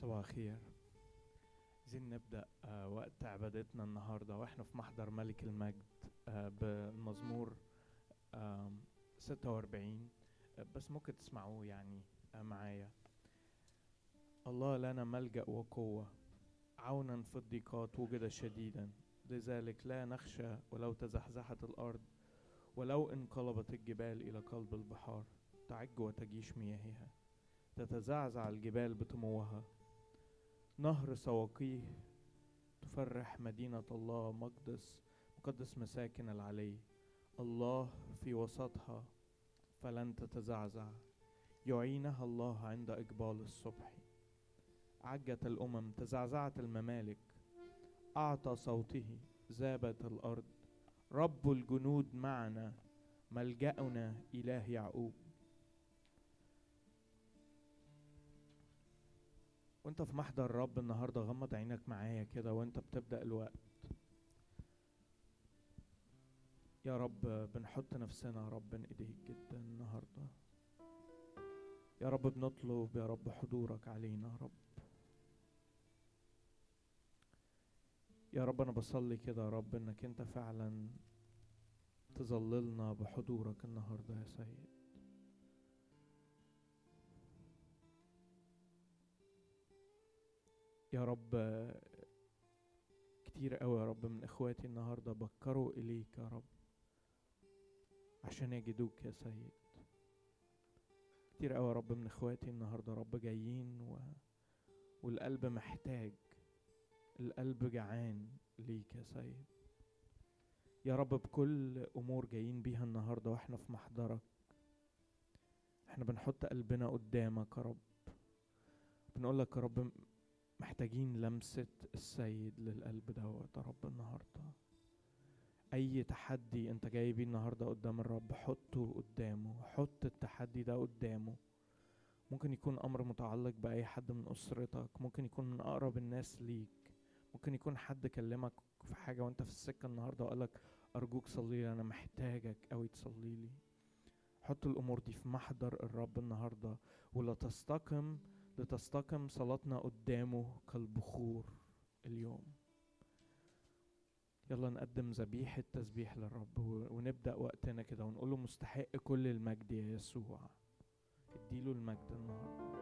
صباح الخير. عايزين نبدأ آه، وقت عبادتنا النهاردة وإحنا في محضر ملك المجد آه، بالمزمور آم، 46 آه، بس ممكن تسمعوه يعني معايا. الله لنا ملجأ وقوة عونا في الضيقات وجد شديدا. لذلك لا نخشى ولو تزحزحت الأرض ولو انقلبت الجبال إلى قلب البحار. تعج وتجيش مياهها. تتزعزع الجبال بطموها نهر سواقيه تفرح مدينة الله مقدس مقدس مساكن العلي. الله في وسطها فلن تتزعزع. يعينها الله عند إقبال الصبح. عجت الأمم تزعزعت الممالك. أعطى صوته ذابت الأرض. رب الجنود معنا ملجأنا إله يعقوب. وانت في محضر الرب النهارده غمض عينك معايا كده وانت بتبدأ الوقت. يا رب بنحط نفسنا يا رب بين إيديك جدا النهارده. يا رب بنطلب يا رب حضورك علينا يا رب. يا رب أنا بصلي كده يا رب إنك أنت فعلا تظللنا بحضورك النهارده يا سيد. يا رب كتير قوي يا رب من إخواتي النهارده بكروا إليك يا رب عشان يجدوك يا سيد. كتير قوي يا رب من إخواتي النهارده رب جايين و... والقلب محتاج القلب جعان ليك يا سيد. يا رب بكل أمور جايين بيها النهارده وإحنا في محضرك. إحنا بنحط قلبنا قدامك يا رب. بنقول لك يا رب محتاجين لمسة السيد للقلب دوت يا رب النهاردة. أي تحدي أنت جاي بيه النهاردة قدام الرب حطه قدامه حط التحدي ده قدامه. ممكن يكون أمر متعلق بأي حد من أسرتك ممكن يكون من أقرب الناس ليك. ممكن يكون حد كلمك في حاجة وأنت في السكة النهاردة وقالك أرجوك صلي لي أنا محتاجك أوي تصلي لي. حط الأمور دي في محضر الرب النهاردة. ولا تستقم لتستقم صلاتنا قدامه كالبخور اليوم. يلا نقدم ذبيحة تسبيح للرب ونبدأ وقتنا كده ونقول له مستحق كل المجد يا يسوع. اديله المجد النهارده.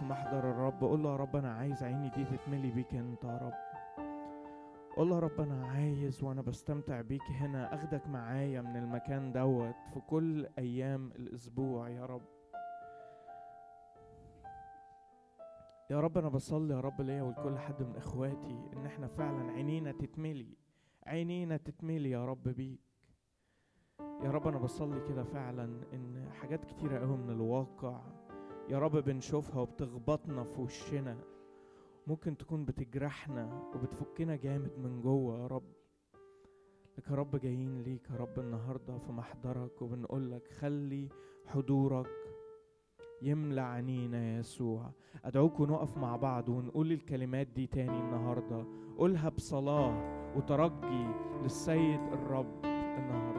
في محضر الرب قول له يا رب أنا عايز عيني دي تتملي بيك أنت يا رب. قول له يا رب أنا عايز وأنا بستمتع بيك هنا أخدك معايا من المكان دوت في كل أيام الأسبوع يا رب. يا رب أنا بصلي يا رب ليا ولكل حد من إخواتي إن إحنا فعلا عينينا تتملي عينينا تتملي يا رب بيك. يا رب أنا بصلي كده فعلا إن حاجات كتيرة قوي من الواقع يا رب بنشوفها وبتخبطنا في وشنا. ممكن تكون بتجرحنا وبتفكنا جامد من جوه يا رب. لك يا رب جايين ليك يا رب النهارده في محضرك وبنقولك خلي حضورك يملى عنينا يا يسوع. أدعوك نقف مع بعض ونقول الكلمات دي تاني النهارده. قولها بصلاة وترجي للسيد الرب النهارده.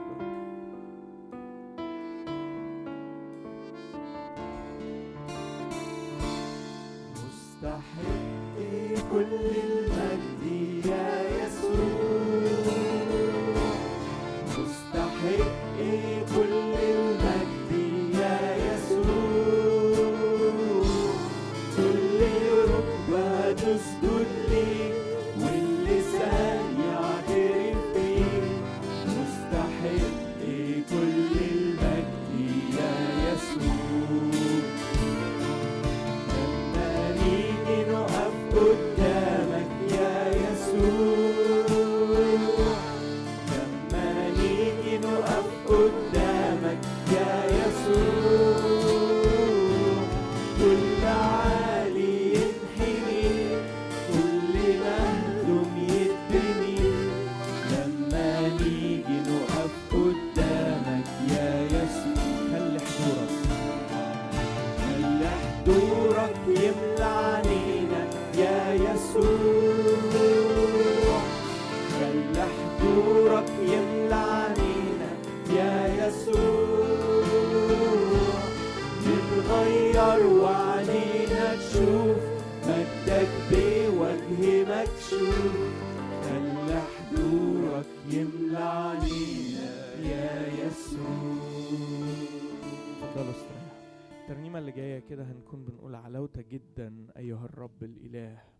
الإله.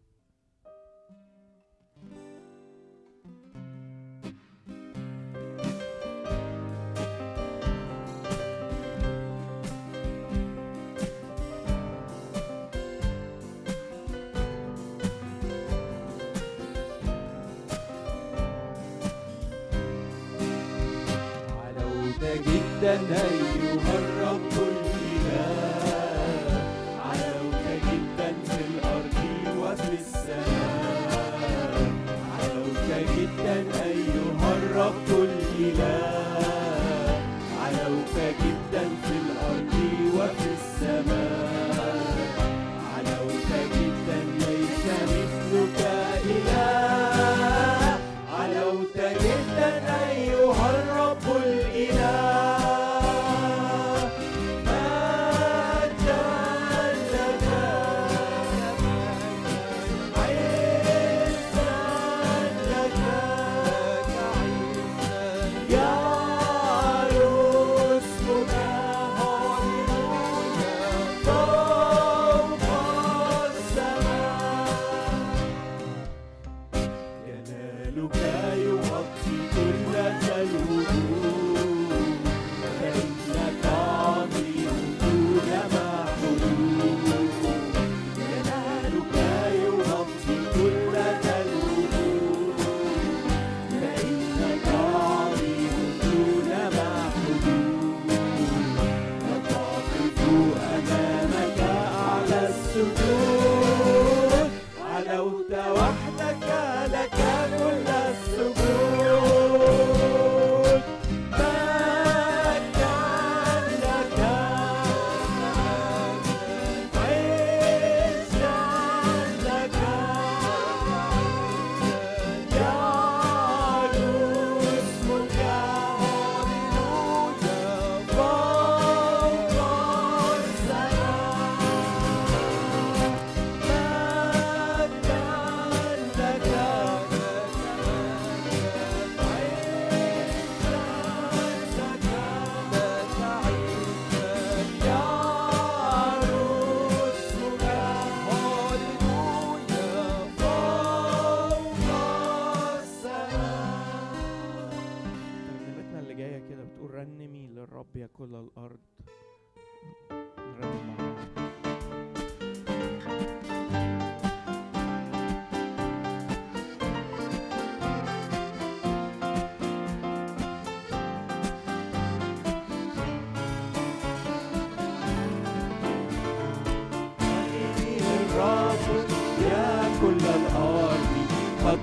جدا أيها الرب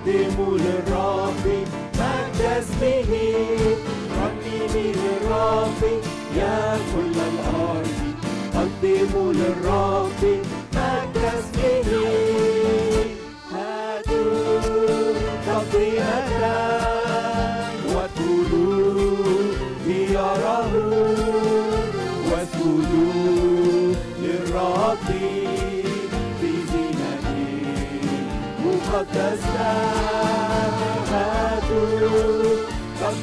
قدموا للرب مجد اسمه. رنمي للرب يا كل الأرض. قدموا للرب مجد اسمه. هاتوا واسجدوا للرب في زينته مقدسة.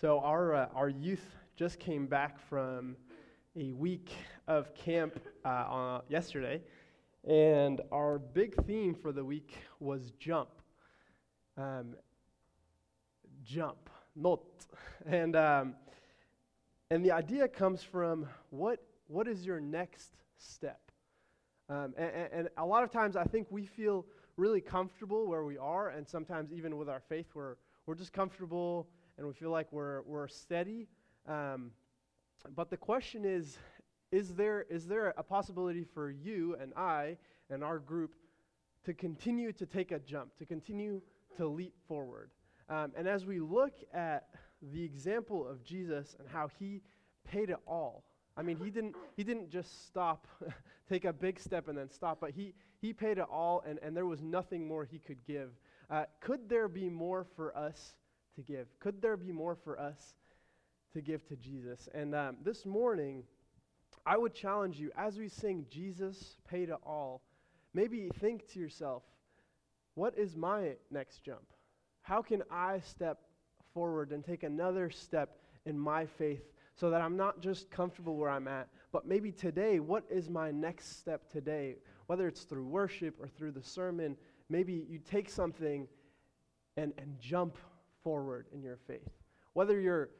So our uh, our youth just came back from a week of camp uh, on, yesterday, and our big theme for the week was jump. Um, jump, not, and um, and the idea comes from what what is your next step? Um, and, and a lot of times, I think we feel really comfortable where we are, and sometimes even with our faith, we're we're just comfortable and we feel like we're, we're steady. Um, but the question is is there, is there a possibility for you and I and our group to continue to take a jump, to continue to leap forward? Um, and as we look at the example of Jesus and how he paid it all, I mean, he didn't, he didn't just stop, take a big step and then stop, but he, he paid it all and, and there was nothing more he could give. Uh, could there be more for us to give? Could there be more for us to give to Jesus? And um, this morning, I would challenge you as we sing Jesus paid it all, maybe think to yourself, what is my next jump? How can I step forward and take another step in my faith so that I'm not just comfortable where I'm at, but maybe today, what is my next step today? Whether it's through worship or through the sermon, maybe you take something and, and jump forward in your faith. Whether you're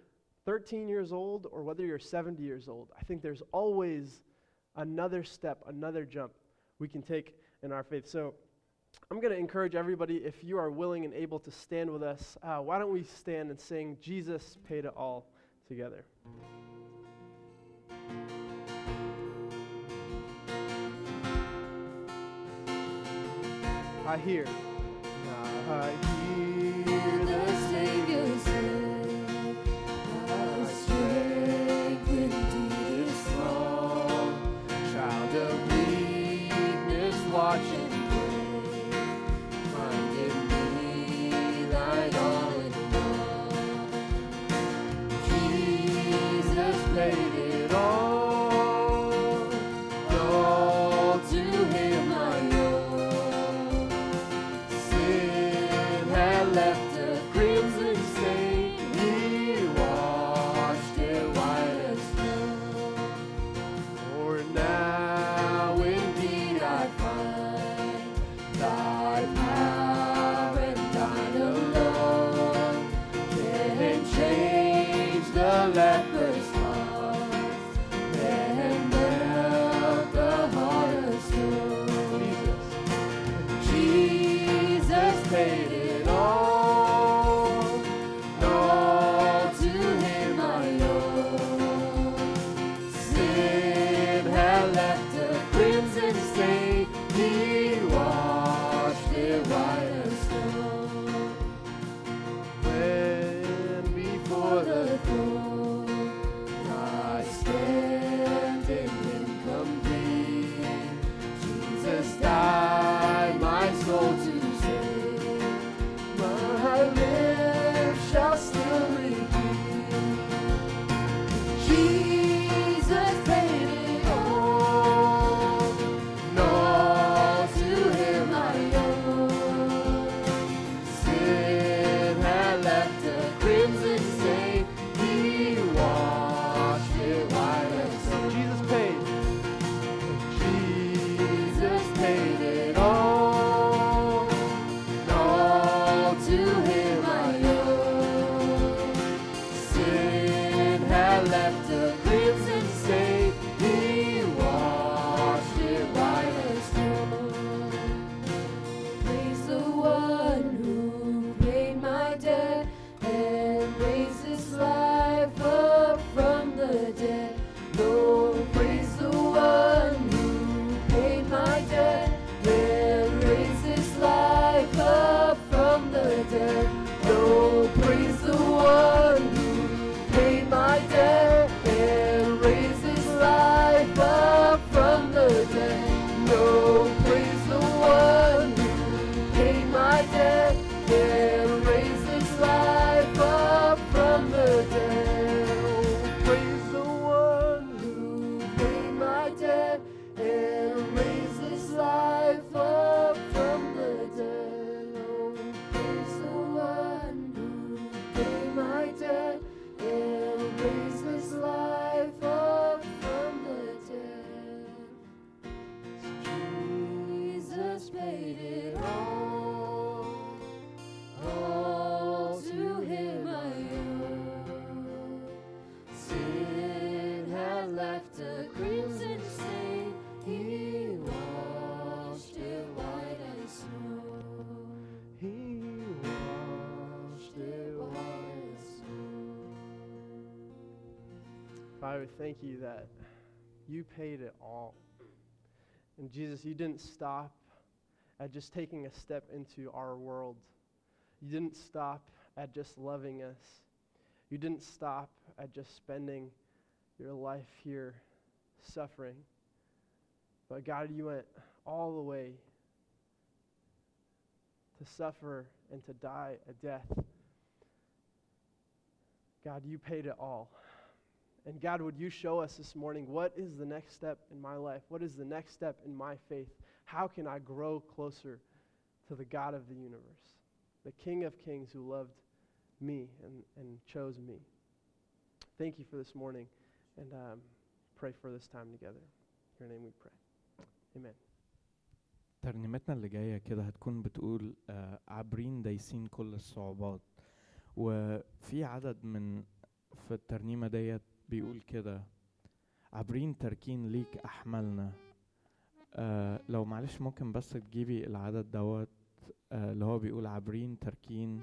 13 years old or whether you're 70 years old, I think there's always another step, another jump we can take in our faith. So I'm going to encourage everybody, if you are willing and able to stand with us, uh, why don't we stand and sing Jesus Paid It All together? I hear. Uh, uh, thank you that you paid it all. And Jesus, you didn't stop at just taking a step into our world. You didn't stop at just loving us. You didn't stop at just spending your life here suffering. But God, you went all the way to suffer and to die a death. God, you paid it all. And God, would you show us this morning what is the next step in my life? What is the next step in my faith? How can I grow closer to the God of the universe, the King of kings who loved me and, and chose me? Thank you for this morning and um, pray for this time together. In your name we pray. Amen. ترنيمتنا اللي جاية كده هتكون بتقول آه، عابرين دايسين كل الصعوبات وفي عدد من في الترنيمة ديت بيقول كده عابرين تركين ليك أحملنا. آه لو معلش ممكن بس تجيبي العدد دوت آه اللي هو بيقول عابرين تركين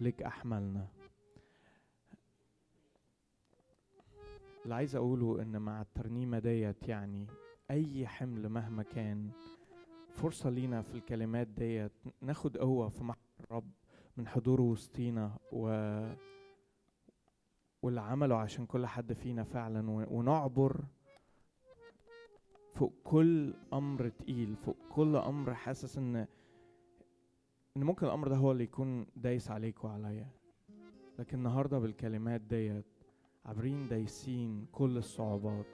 ليك أحملنا. اللي عايز أقوله إن مع الترنيمة ديت يعني أي حمل مهما كان فرصة لينا في الكلمات ديت ناخد قوة في محضر الرب من حضوره وسطينا و واللي عمله عشان كل حد فينا فعلا ونعبر فوق كل أمر تقيل فوق كل أمر حاسس إن إن ممكن الأمر ده هو اللي يكون دايس عليك وعليا لكن النهاردة بالكلمات ديت عابرين دايسين كل الصعوبات.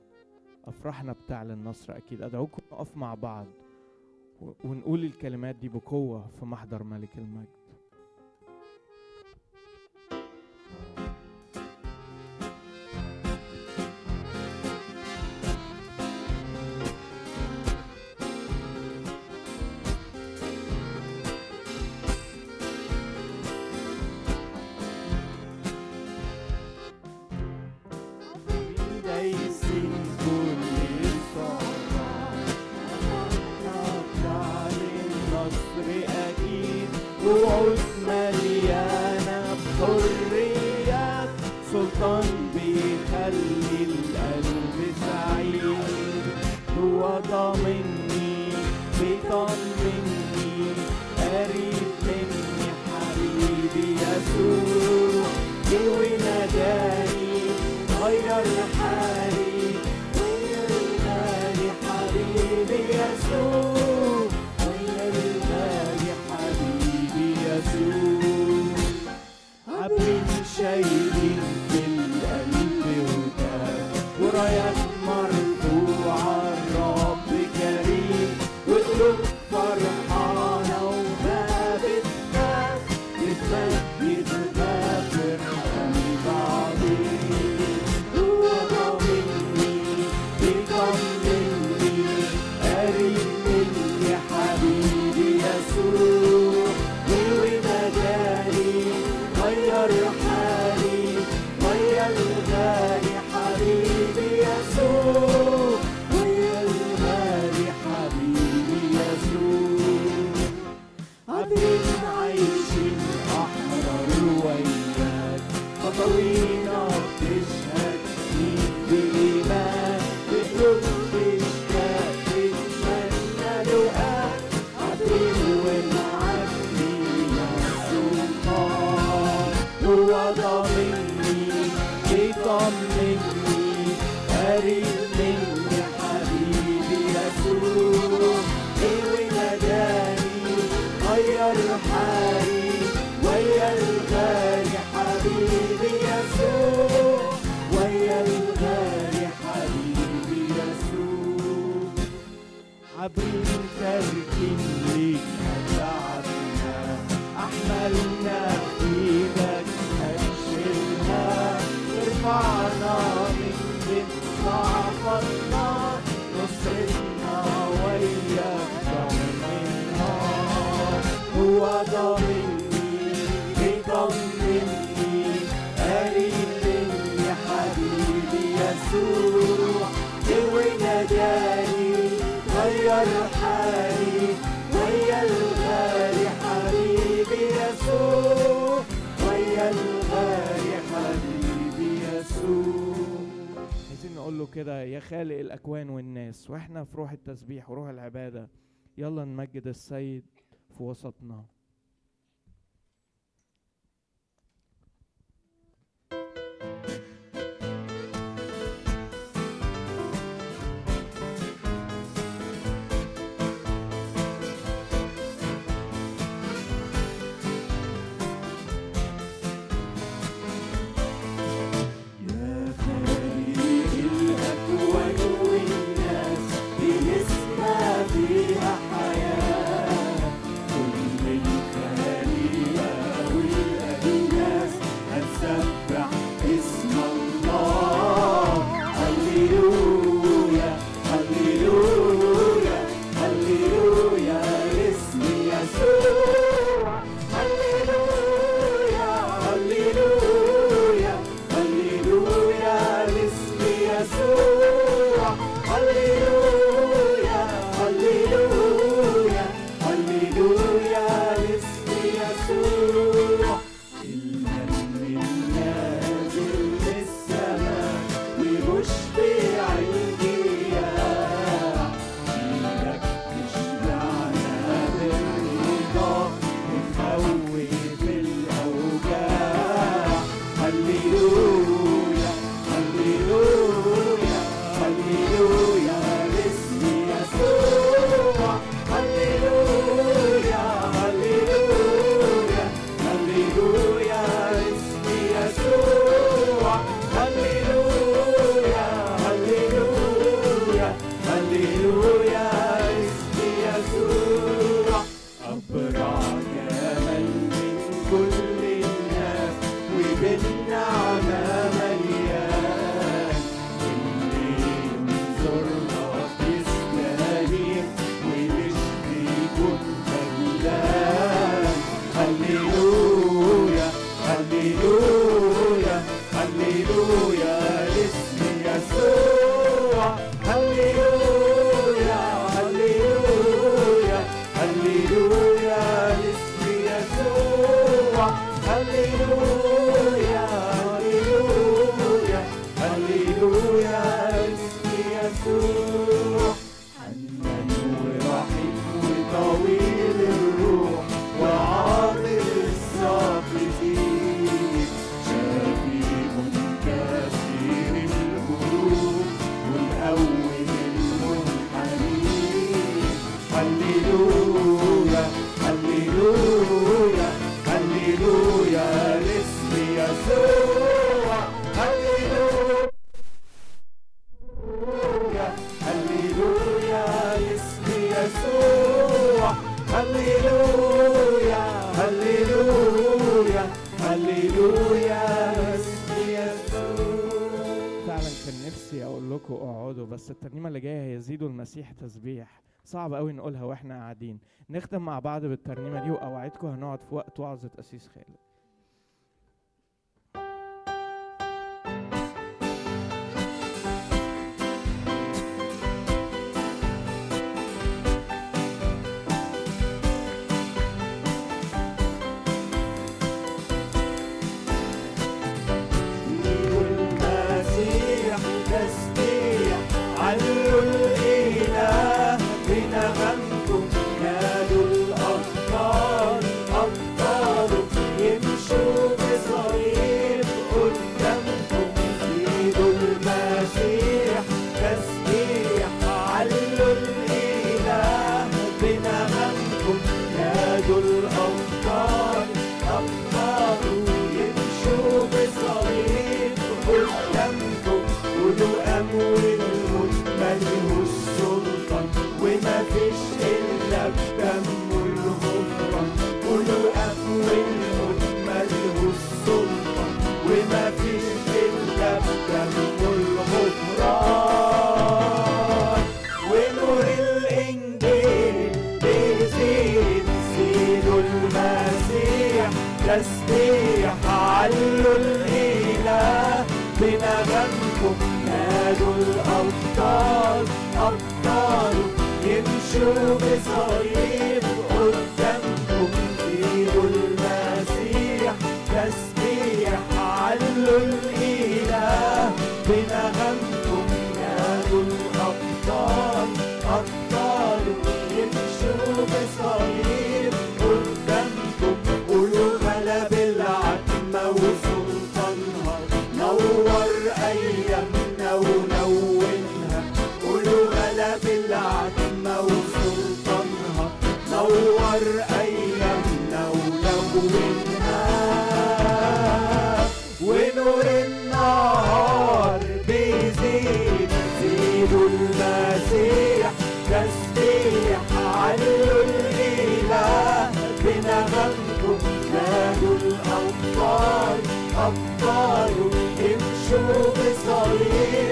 أفراحنا بتعلن نصر أكيد. أدعوكم نقف مع بعض ونقول الكلمات دي بقوة في محضر ملك المجد. oh. غير حالي ويا الغالي حبيبي يسوع ويا الغالي حبيبي يسوع عايزين نقول له كده يا خالق الأكوان والناس وإحنا في روح التسبيح وروح العبادة يلا نمجد السيد في وسطنا. قاعدين. نختم مع بعض بالترنيمة دي وأوعدكم هنقعد في وقت وعظة أسيس خالد. كل Yeah.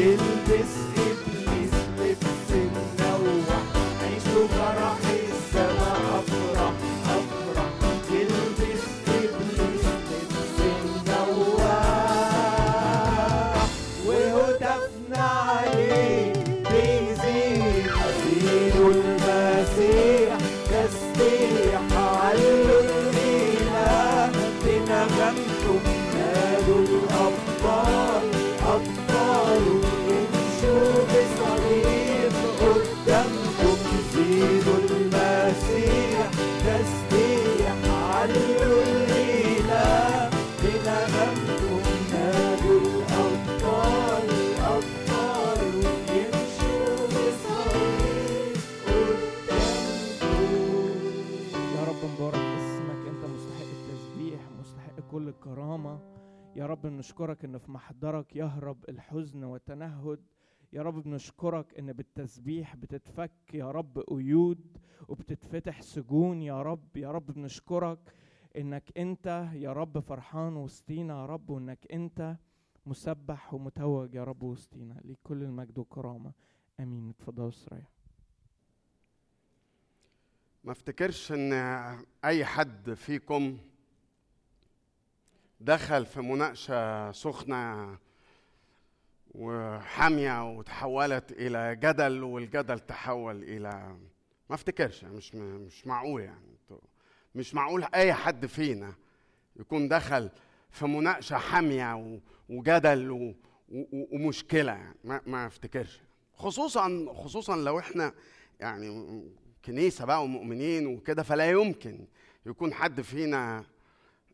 Yeni يهرب الحزن والتنهد. يا رب بنشكرك إن بالتسبيح بتتفك يا رب قيود وبتتفتح سجون يا رب. يا رب بنشكرك إنك أنت يا رب فرحان وسطينا يا رب وإنك أنت مسبح ومتوج يا رب وسطينا. ليك كل المجد والكرامة. آمين. اتفضلوا استريح ما افتكرش إن أي حد فيكم دخل في مناقشة سخنة وحامية وتحولت إلى جدل والجدل تحول إلى ما افتكرش مش مش معقول يعني. مش معقول أي حد فينا يكون دخل في مناقشة حامية وجدل ومشكلة يعني. ما افتكرش. خصوصا خصوصا لو إحنا يعني كنيسة بقى ومؤمنين وكده فلا يمكن يكون حد فينا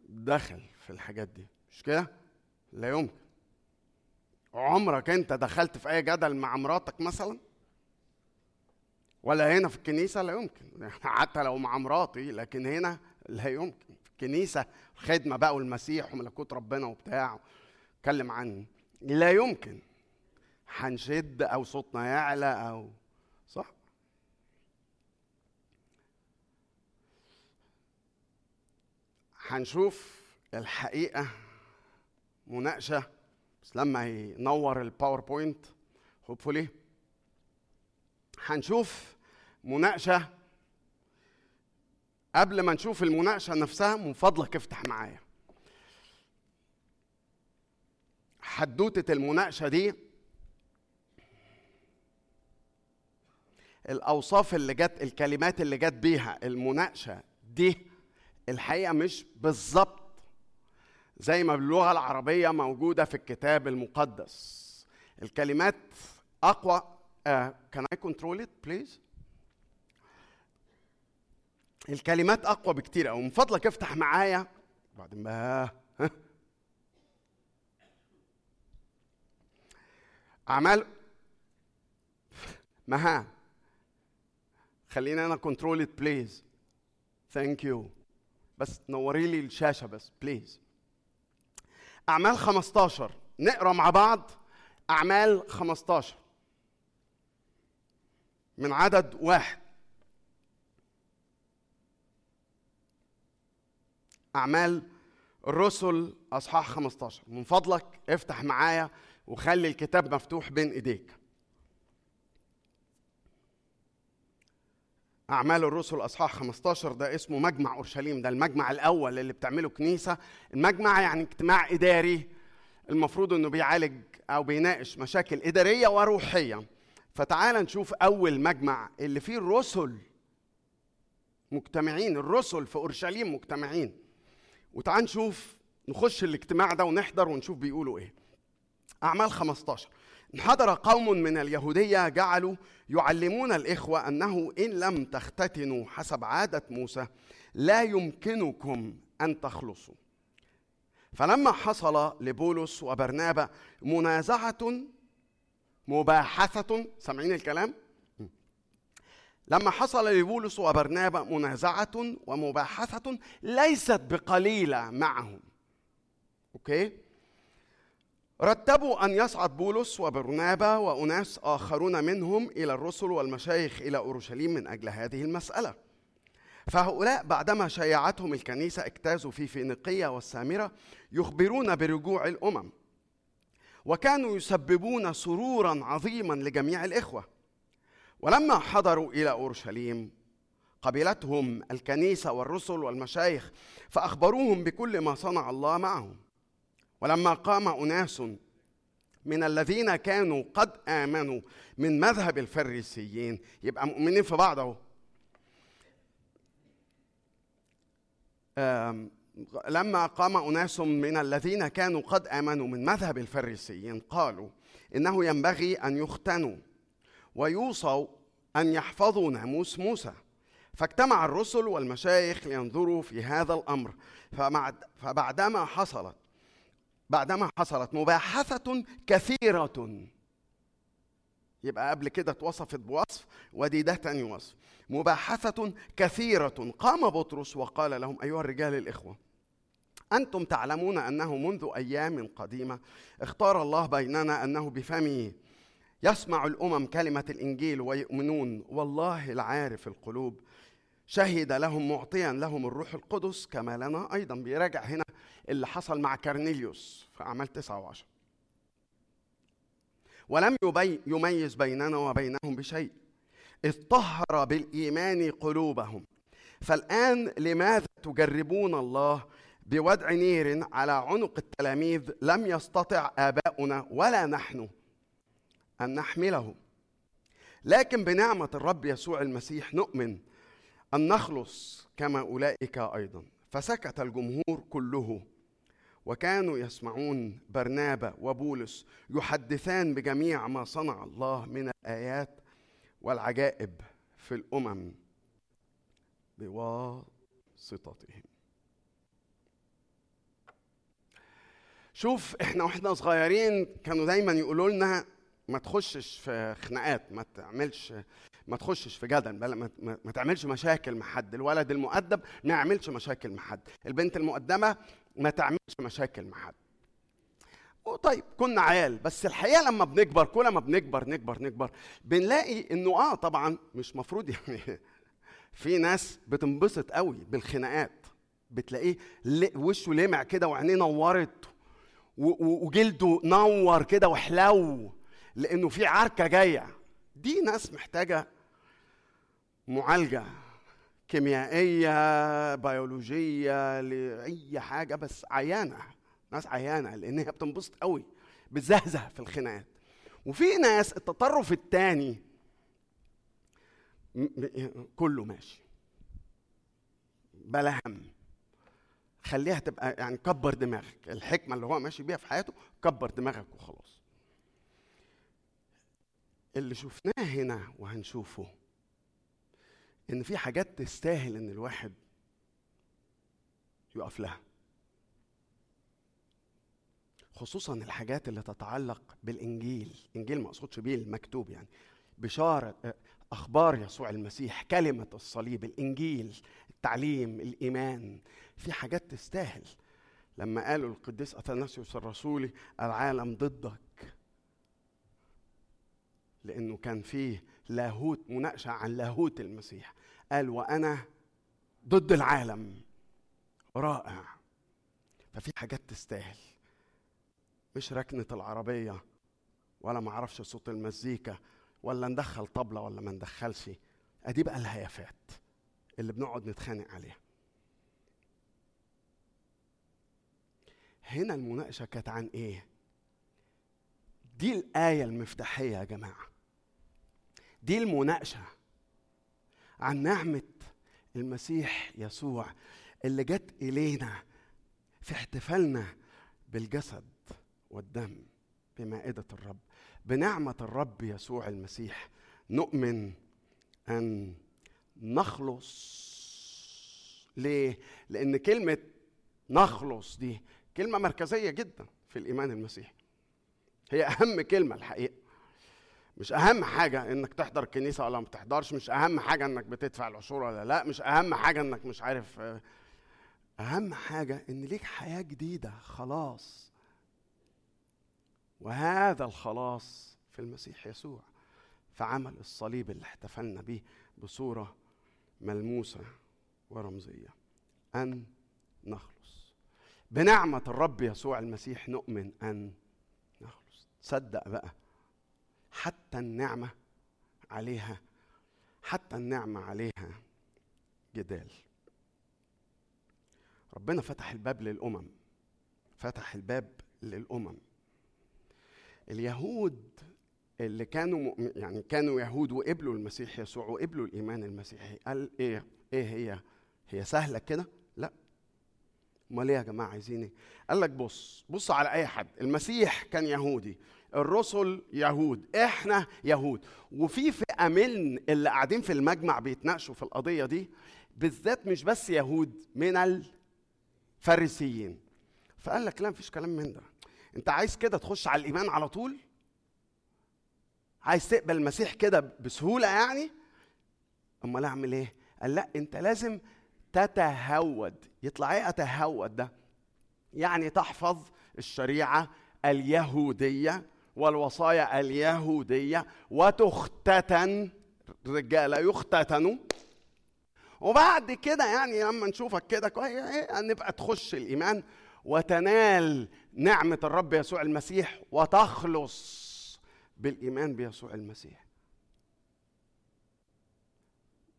دخل في الحاجات دي. مش كده؟ لا يمكن. عمرك انت دخلت في اي جدل مع مراتك مثلا؟ ولا هنا في الكنيسة؟ لا يمكن. حتى لو مع مراتي لكن هنا لا يمكن. في الكنيسة خدمة بقى والمسيح وملكوت ربنا وبتاع. اتكلم عن لا يمكن. هنشد أو صوتنا يعلى أو صح؟ هنشوف الحقيقة مناقشة بس لما ينور ال PowerPoint hopefully هنشوف مناقشة قبل ما نشوف المناقشة نفسها من فضلك افتح معايا. حدوتة المناقشة دي الأوصاف اللي جت الكلمات اللي جت بيها المناقشة دي الحقيقة مش بالظبط زي ما باللغة العربية موجودة في الكتاب المقدس. الكلمات أقوى can I control it please الكلمات أقوى بكتير قوي من فضلك افتح معايا. بعدين بقى أعمال مها خليني أنا control it please thank you بس نوري لي الشاشة بس please أعمال 15 نقرأ مع بعض أعمال 15 من عدد واحد. أعمال الرسل أصحاح 15 من فضلك افتح معايا وخلي الكتاب مفتوح بين إيديك. أعمال الرسل أصحاح 15 ده اسمه مجمع أورشليم ده المجمع الأول اللي بتعمله كنيسة. المجمع يعني اجتماع إداري المفروض إنه بيعالج أو بيناقش مشاكل إدارية وروحية. فتعال نشوف أول مجمع اللي فيه الرسل مجتمعين الرسل في أورشليم مجتمعين. وتعال نشوف نخش الاجتماع ده ونحضر ونشوف بيقولوا إيه. أعمال 15 انحدر قوم من اليهودية جعلوا يعلمون الإخوة أنه إن لم تختتنوا حسب عادة موسى لا يمكنكم أن تخلصوا فلما حصل لبولس وبرنابا منازعة مباحثة سامعين الكلام؟ لما حصل لبولس وبرنابا منازعة ومباحثة ليست بقليلة معهم أوكي؟ رتبوا أن يصعد بولس وبرنابا وأناس آخرون منهم إلى الرسل والمشايخ إلى أورشليم من أجل هذه المسألة. فهؤلاء بعدما شيعتهم الكنيسة اجتازوا في فينيقية والسامرة يخبرون برجوع الأمم وكانوا يسببون سرورا عظيما لجميع الإخوة. ولما حضروا إلى أورشليم قبلتهم الكنيسة والرسل والمشايخ فأخبروهم بكل ما صنع الله معهم. ولما قام أناس من الذين كانوا قد آمنوا من مذهب الفريسيين يبقى مؤمنين في بعض آم، لما قام أناس من الذين كانوا قد آمنوا من مذهب الفريسيين قالوا إنه ينبغي أن يختنوا ويوصوا أن يحفظوا ناموس موسى. فاجتمع الرسل والمشايخ لينظروا في هذا فبعد فبعدما حصلت بعدما حصلت مباحثة كثيرة. يبقى قبل كده اتوصفت بوصف ودي ده تاني وصف. مباحثة كثيرة. قام بطرس وقال لهم أيها الرجال الإخوة أنتم تعلمون أنه منذ أيام قديمة اختار الله بيننا أنه بفمه يسمع الأمم كلمة الإنجيل ويؤمنون. والله العارف القلوب. شهد لهم معطيا لهم الروح القدس كما لنا أيضا. بيراجع هنا اللي حصل مع كارنيليوس في أعمال تسعة وعشر. ولم يبي يميز بيننا وبينهم بشيء. إذ طهر بالإيمان قلوبهم. فالآن لماذا تجربون الله بوضع نير على عنق التلاميذ لم يستطع آباؤنا ولا نحن أن نحمله؟ لكن بنعمة الرب يسوع المسيح نؤمن أن نخلص كما أولئك أيضا. فسكت الجمهور كله وكانوا يسمعون برنابا وبولس يحدثان بجميع ما صنع الله من الآيات والعجائب في الأمم بواسطتهم. شوف إحنا وإحنا صغيرين كانوا دايما يقولوا لنا ما تخشش في خناقات ما تعملش ما تخشش في جدل ما, ما, تعملش مشاكل مع حد. الولد المؤدب ما يعملش مشاكل مع حد. البنت المؤدبه ما تعملش مشاكل مع حد. طيب كنا عيال بس الحقيقة لما بنكبر كل ما بنكبر نكبر نكبر بنلاقي إنه آه طبعا مش مفروض يعني في ناس بتنبسط قوي بالخناقات. بتلاقيه وشه لمع كده وعينيه نورت وجلده نور كده وحلو لأنه في عركة جاية. دي ناس محتاجة معالجة كيميائية بيولوجية لأي حاجة بس عيانة. ناس عيانة لأن هي بتنبسط قوي بتزهزه في الخناقات. وفي ناس التطرف الثاني كله ماشي. بلا هم. خليها تبقى يعني كبر دماغك. الحكمة اللي هو ماشي بيها في حياته كبر دماغك وخلاص. اللي شفناه هنا وهنشوفه إن في حاجات تستاهل إن الواحد يقف لها. خصوصا الحاجات اللي تتعلق بالإنجيل. إنجيل ما أقصدش بيه المكتوب يعني. بشارة آه، أخبار يسوع المسيح كلمة الصليب الإنجيل التعليم الإيمان. في حاجات تستاهل. لما قالوا القديس أثناسيوس الرسولي العالم ضدك. لأنه كان فيه لاهوت مناقشة عن لاهوت المسيح. قال وأنا ضد العالم. رائع. ففي حاجات تستاهل. مش ركنة العربية ولا معرفش صوت المزيكا ولا ندخل طبلة ولا ما ندخلش. أدي بقى الهيافات اللي بنقعد نتخانق عليها. هنا المناقشة كانت عن إيه؟ دي الآية المفتاحية يا جماعة. دي المناقشة عن نعمة المسيح يسوع اللي جت إلينا في احتفالنا بالجسد والدم بمائدة الرب. بنعمة الرب يسوع المسيح نؤمن أن نخلص. ليه؟ لأن كلمة نخلص دي كلمة مركزية جدا في الإيمان المسيحي. هي أهم كلمة الحقيقة. مش أهم حاجة إنك تحضر الكنيسة ولا ما تحضرش مش أهم حاجة إنك بتدفع العشور ولا لأ مش أهم حاجة إنك مش عارف أهم حاجة إن ليك حياة جديدة خلاص. وهذا الخلاص في المسيح يسوع في عمل الصليب اللي احتفلنا به بصورة ملموسة ورمزية. أن نخلص. بنعمة الرب يسوع المسيح نؤمن أن نخلص. تصدق بقى حتى النعمة عليها حتى النعمة عليها جدال. ربنا فتح الباب للأمم فتح الباب للأمم. اليهود اللي كانوا يعني كانوا يهود وقبلوا المسيح يسوع وقبلوا الإيمان المسيحي قال إيه إيه هي؟ هي سهلة كده؟ لا. أمال إيه يا جماعة عايزين إيه قال لك بص بص على أي حد المسيح كان يهودي. الرسل يهود إحنا يهود. وفي فئه من اللي قاعدين في المجمع بيتناقشوا في القضية دي بالذات مش بس يهود من الفارسيين. فقال لك لا مفيش كلام من ده. أنت عايز كده تخش على الإيمان على طول؟ عايز تقبل المسيح كده بسهولة يعني؟ أمال أعمل إيه؟ قال لا أنت لازم تتهود. يطلع إيه أتهود ده؟ يعني تحفظ الشريعة اليهودية. والوصايا اليهودية وتختتن رجاله يختتنوا. وبعد كده يعني لما نشوفك كده إيه، نبقى تخش الإيمان وتنال نعمة الرب يسوع المسيح وتخلص بالإيمان بيسوع المسيح.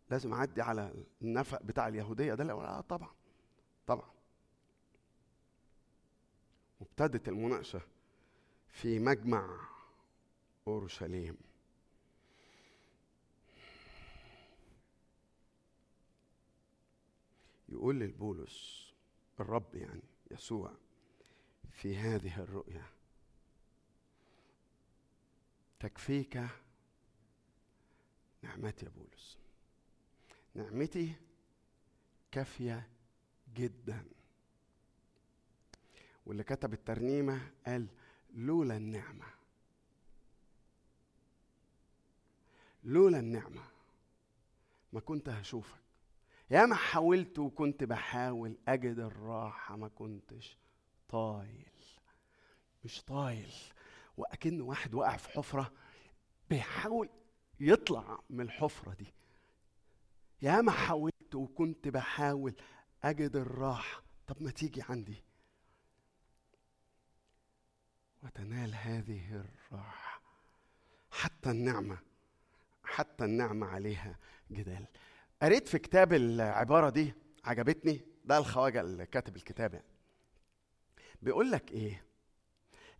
لازم أعدي على النفق بتاع اليهودية ده الأول آه طبعا طبعا. وابتدت المناقشة. في مجمع أورشليم. يقول للبولس الرب يعني يسوع في هذه الرؤيا تكفيك نعمتي يا بولس. نعمتي كافية جدا. واللي كتب الترنيمة قال لولا النعمة. لولا النعمة ما كنت هشوفك. يا ما حاولت وكنت بحاول أجد الراحة ما كنتش طايل. مش طايل وأكن واحد وقع في حفرة بيحاول يطلع من الحفرة دي. يا ما حاولت وكنت بحاول أجد الراحة. طب ما تيجي عندي. وتنال هذه الراحة. حتى النعمة حتى النعمة عليها جدال. قريت في كتاب العبارة دي عجبتني؟ ده الخواجة اللي كاتب الكتاب يعني. بيقول لك إيه؟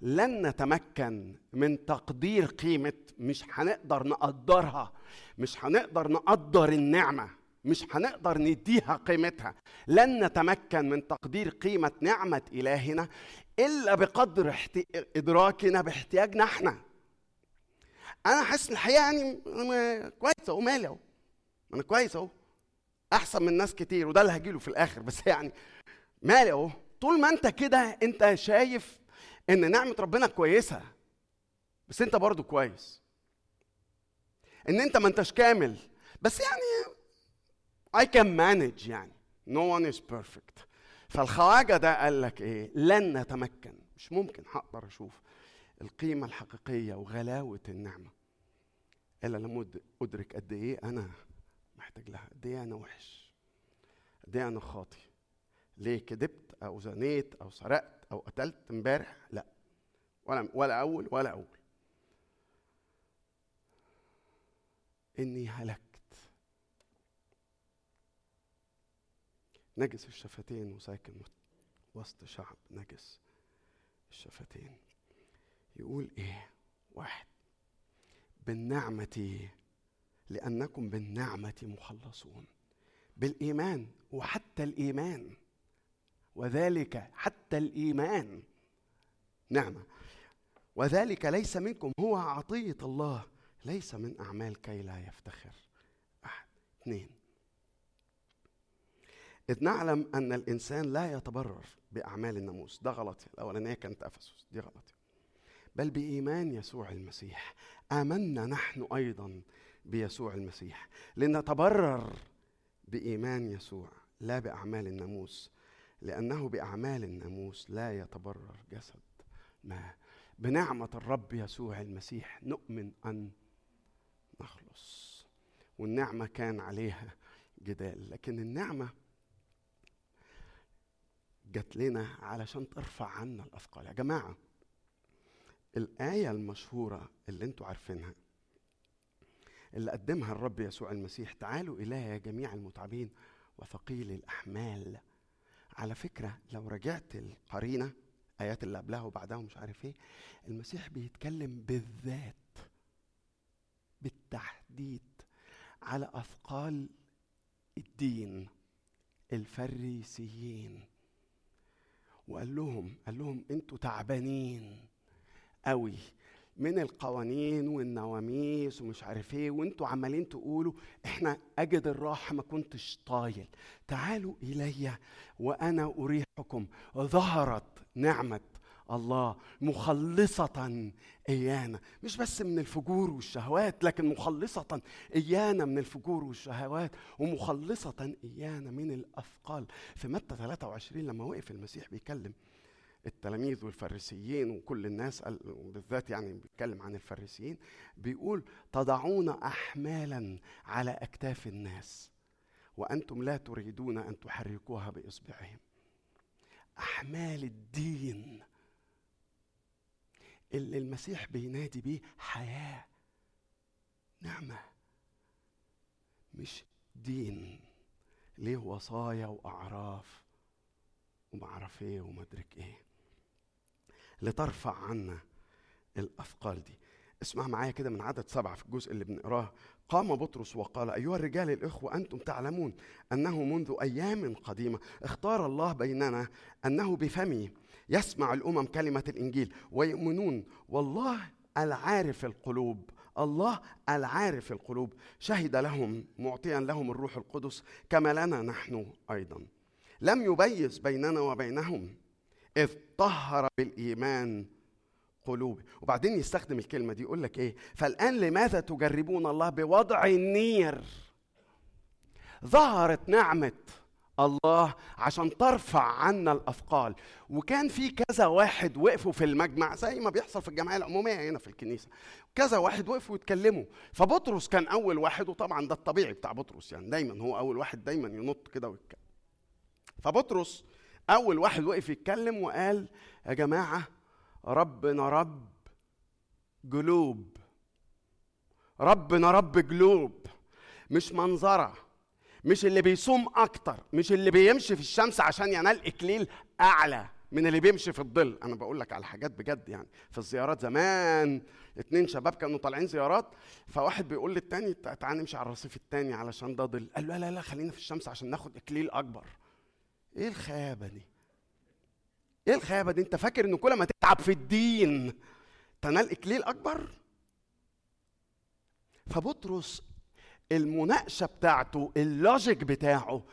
لن نتمكن من تقدير قيمة مش هنقدر نقدرها مش هنقدر نقدر النعمة. مش هنقدر نديها قيمتها. لن نتمكن من تقدير قيمة نعمة إلهنا إلا بقدر احت... إدراكنا باحتياجنا إحنا. أنا حاسس الحقيقة يعني أنا كويس أهو مالي أهو. أنا كويس أهو. أحسن من ناس كتير وده اللي هجيله في الآخر بس يعني مالي أهو. طول ما أنت كده أنت شايف إن نعمة ربنا كويسة بس أنت برضو كويس. إن أنت ما أنتش كامل بس يعني I can manage يعني. No one is perfect. فالخواجة ده قال لك إيه؟ لن نتمكن. مش ممكن هقدر أشوف القيمة الحقيقية وغلاوة النعمة. إلا لما أد- أدرك قد إيه أنا محتاج لها. قد إيه أنا وحش. قد إيه أنا خاطي ليه كذبت أو زنيت أو سرقت أو قتلت امبارح؟ لا. ولا ولا أول ولا أول. إني هلكت. نجس الشفتين وساكن وسط شعب نجس الشفتين. يقول إيه؟ واحد بالنعمة لأنكم بالنعمة مخلصون بالإيمان وحتى الإيمان وذلك حتى الإيمان. نعمة. وذلك ليس منكم هو عطية الله ليس من أعمال كي لا يفتخر أحد. اثنين إذ نعلم أن الإنسان لا يتبرر بأعمال الناموس. ده غلط. الأولانية كانت أفسس. دي غلط. بل بإيمان يسوع المسيح. آمنا نحن أيضا بيسوع المسيح. لنتبرر بإيمان يسوع لا بأعمال الناموس لأنه بأعمال الناموس لا يتبرر جسد ما. بنعمة الرب يسوع المسيح نؤمن أن نخلص. والنعمة كان عليها جدال. لكن النعمة جات لنا علشان ترفع عنا الأثقال. يا جماعة الآية المشهورة اللي أنتوا عارفينها اللي قدمها الرب يسوع المسيح تعالوا إلي يا جميع المتعبين وثقيل الأحمال. على فكرة لو رجعت القرينة آيات اللي قبلها وبعدها ومش عارف إيه المسيح بيتكلم بالذات بالتحديد على أثقال الدين الفريسيين. وقال لهم قال لهم أنتوا تعبانين قوي من القوانين والنواميس ومش عارف إيه وانتوا عمالين تقولوا إحنا اجد الراحة ما كنتش طايل. تعالوا إلي وأنا أريحكم. ظهرت نعمة الله مخلصة إيانا. مش بس من الفجور والشهوات لكن مخلصة إيانا من الفجور والشهوات ومخلصة إيانا من الأثقال. في متى 23 لما وقف المسيح بيكلم التلاميذ والفريسيين وكل الناس بالذات يعني بيتكلم عن الفريسيين بيقول تضعون احمالا على أكتاف الناس وأنتم لا تريدون أن تحركوها بإصبعهم. أحمال الدين اللي المسيح بينادي بيه حياة نعمة مش دين. ليه وصايا وأعراف ومعرف إيه ومدرك إيه؟ لترفع عنا الأثقال دي. اسمع معايا كده من عدد سبعة في الجزء اللي بنقراه. قام بطرس وقال أيها الرجال الإخوة أنتم تعلمون أنه منذ أيام قديمة اختار الله بيننا أنه بفمه يسمع الأمم كلمة الإنجيل ويؤمنون. والله العارف القلوب. الله العارف القلوب. شهد لهم معطيا لهم الروح القدس كما لنا نحن أيضا. لم يبيز بيننا وبينهم إذ طهر بالإيمان قلوب. وبعدين يستخدم الكلمة دي يقول لك إيه؟ فالآن لماذا تجربون الله بوضع النير؟ ظهرت نعمة الله عشان ترفع عنا الأثقال. وكان في كذا واحد وقفوا في المجمع زي ما بيحصل في الجمعية العمومية هنا في الكنيسة. كذا واحد وقفوا يتكلموا. فبطرس كان أول واحد وطبعا ده الطبيعي بتاع بطرس يعني دايما هو أول واحد دايما ينط كده ويتكلم. فبطرس أول واحد وقف يتكلم وقال يا جماعة ربنا رب قلوب. ربنا رب قلوب مش منظرة. مش اللي بيصوم أكتر مش اللي بيمشي في الشمس عشان ينال إكليل أعلى من اللي بيمشي في الظل. أنا بقول لك على حاجات بجد يعني. في الزيارات زمان اتنين شباب كانوا طالعين زيارات فواحد بيقول للتاني تع- تعالى نمشي على الرصيف التاني علشان ده ظل. قال له لا لا لا خلينا في الشمس عشان ناخد إكليل أكبر. إيه الخيابة دي؟ إيه الخيابة دي؟ أنت فاكر إن كل ما تتعب في الدين تنال إكليل أكبر؟ فبطرس المناقشة بتاعته اللوجيك بتاعه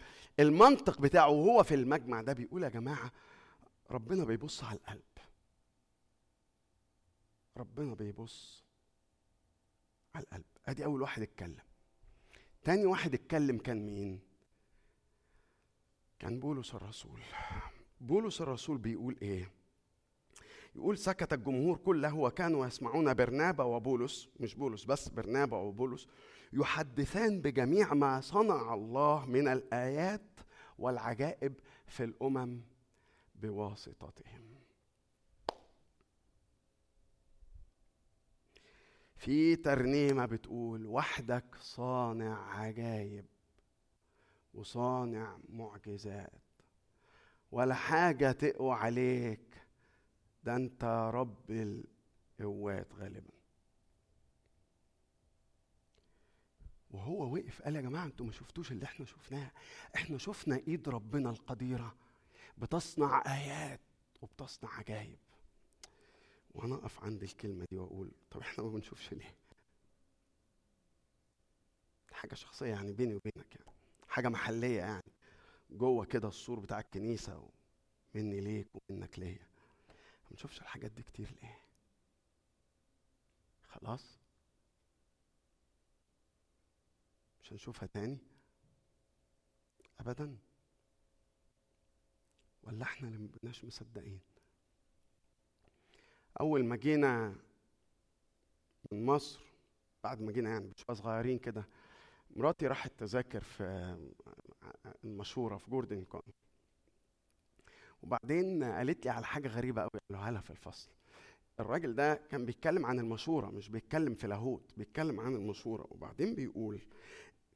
المنطق بتاعه وهو في المجمع ده بيقول يا جماعة ربنا بيبص على القلب. ربنا بيبص على القلب. أدي أول واحد اتكلم تاني واحد اتكلم كان مين؟ كان بولس الرسول. بولس الرسول بيقول إيه؟ يقول سكت الجمهور كله وكانوا يسمعون برنابا وبولس مش بولس بس برنابا وبولس يحدثان بجميع ما صنع الله من الآيات والعجائب في الأمم بواسطتهم. في ترنيمة بتقول وحدك صانع عجائب وصانع معجزات. ولا حاجة تقوى عليك ده انت رب القوات غالبا. وهو وقف قال يا جماعة أنتوا ما شفتوش اللي إحنا شفناه. إحنا شفنا ايد ربنا القديرة. بتصنع آيات وبتصنع عجائب وأنا أقف عند الكلمة دي وأقول طب إحنا ما بنشوفش ليه؟ حاجة شخصية يعني بيني وبينك يعني. حاجة محلية يعني. جوه كده السور بتاع الكنيسة ومني ليك ومنك ليا. ما بنشوفش الحاجات دي كتير ليه؟ خلاص؟ مش هنشوفها تاني؟ ابدا. ولا إحنا اللي مبقناش مصدقين؟ أول ما جينا من مصر بعد ما جينا يعني بشوية صغيرين كده مراتي راحت تذاكر في المشهورة في جوردن كون وبعدين قالت لي على حاجة غريبة قوي قالوها لها في الفصل. الراجل ده كان بيتكلم عن المشورة مش بيتكلم في لاهوت بيتكلم عن المشورة وبعدين بيقول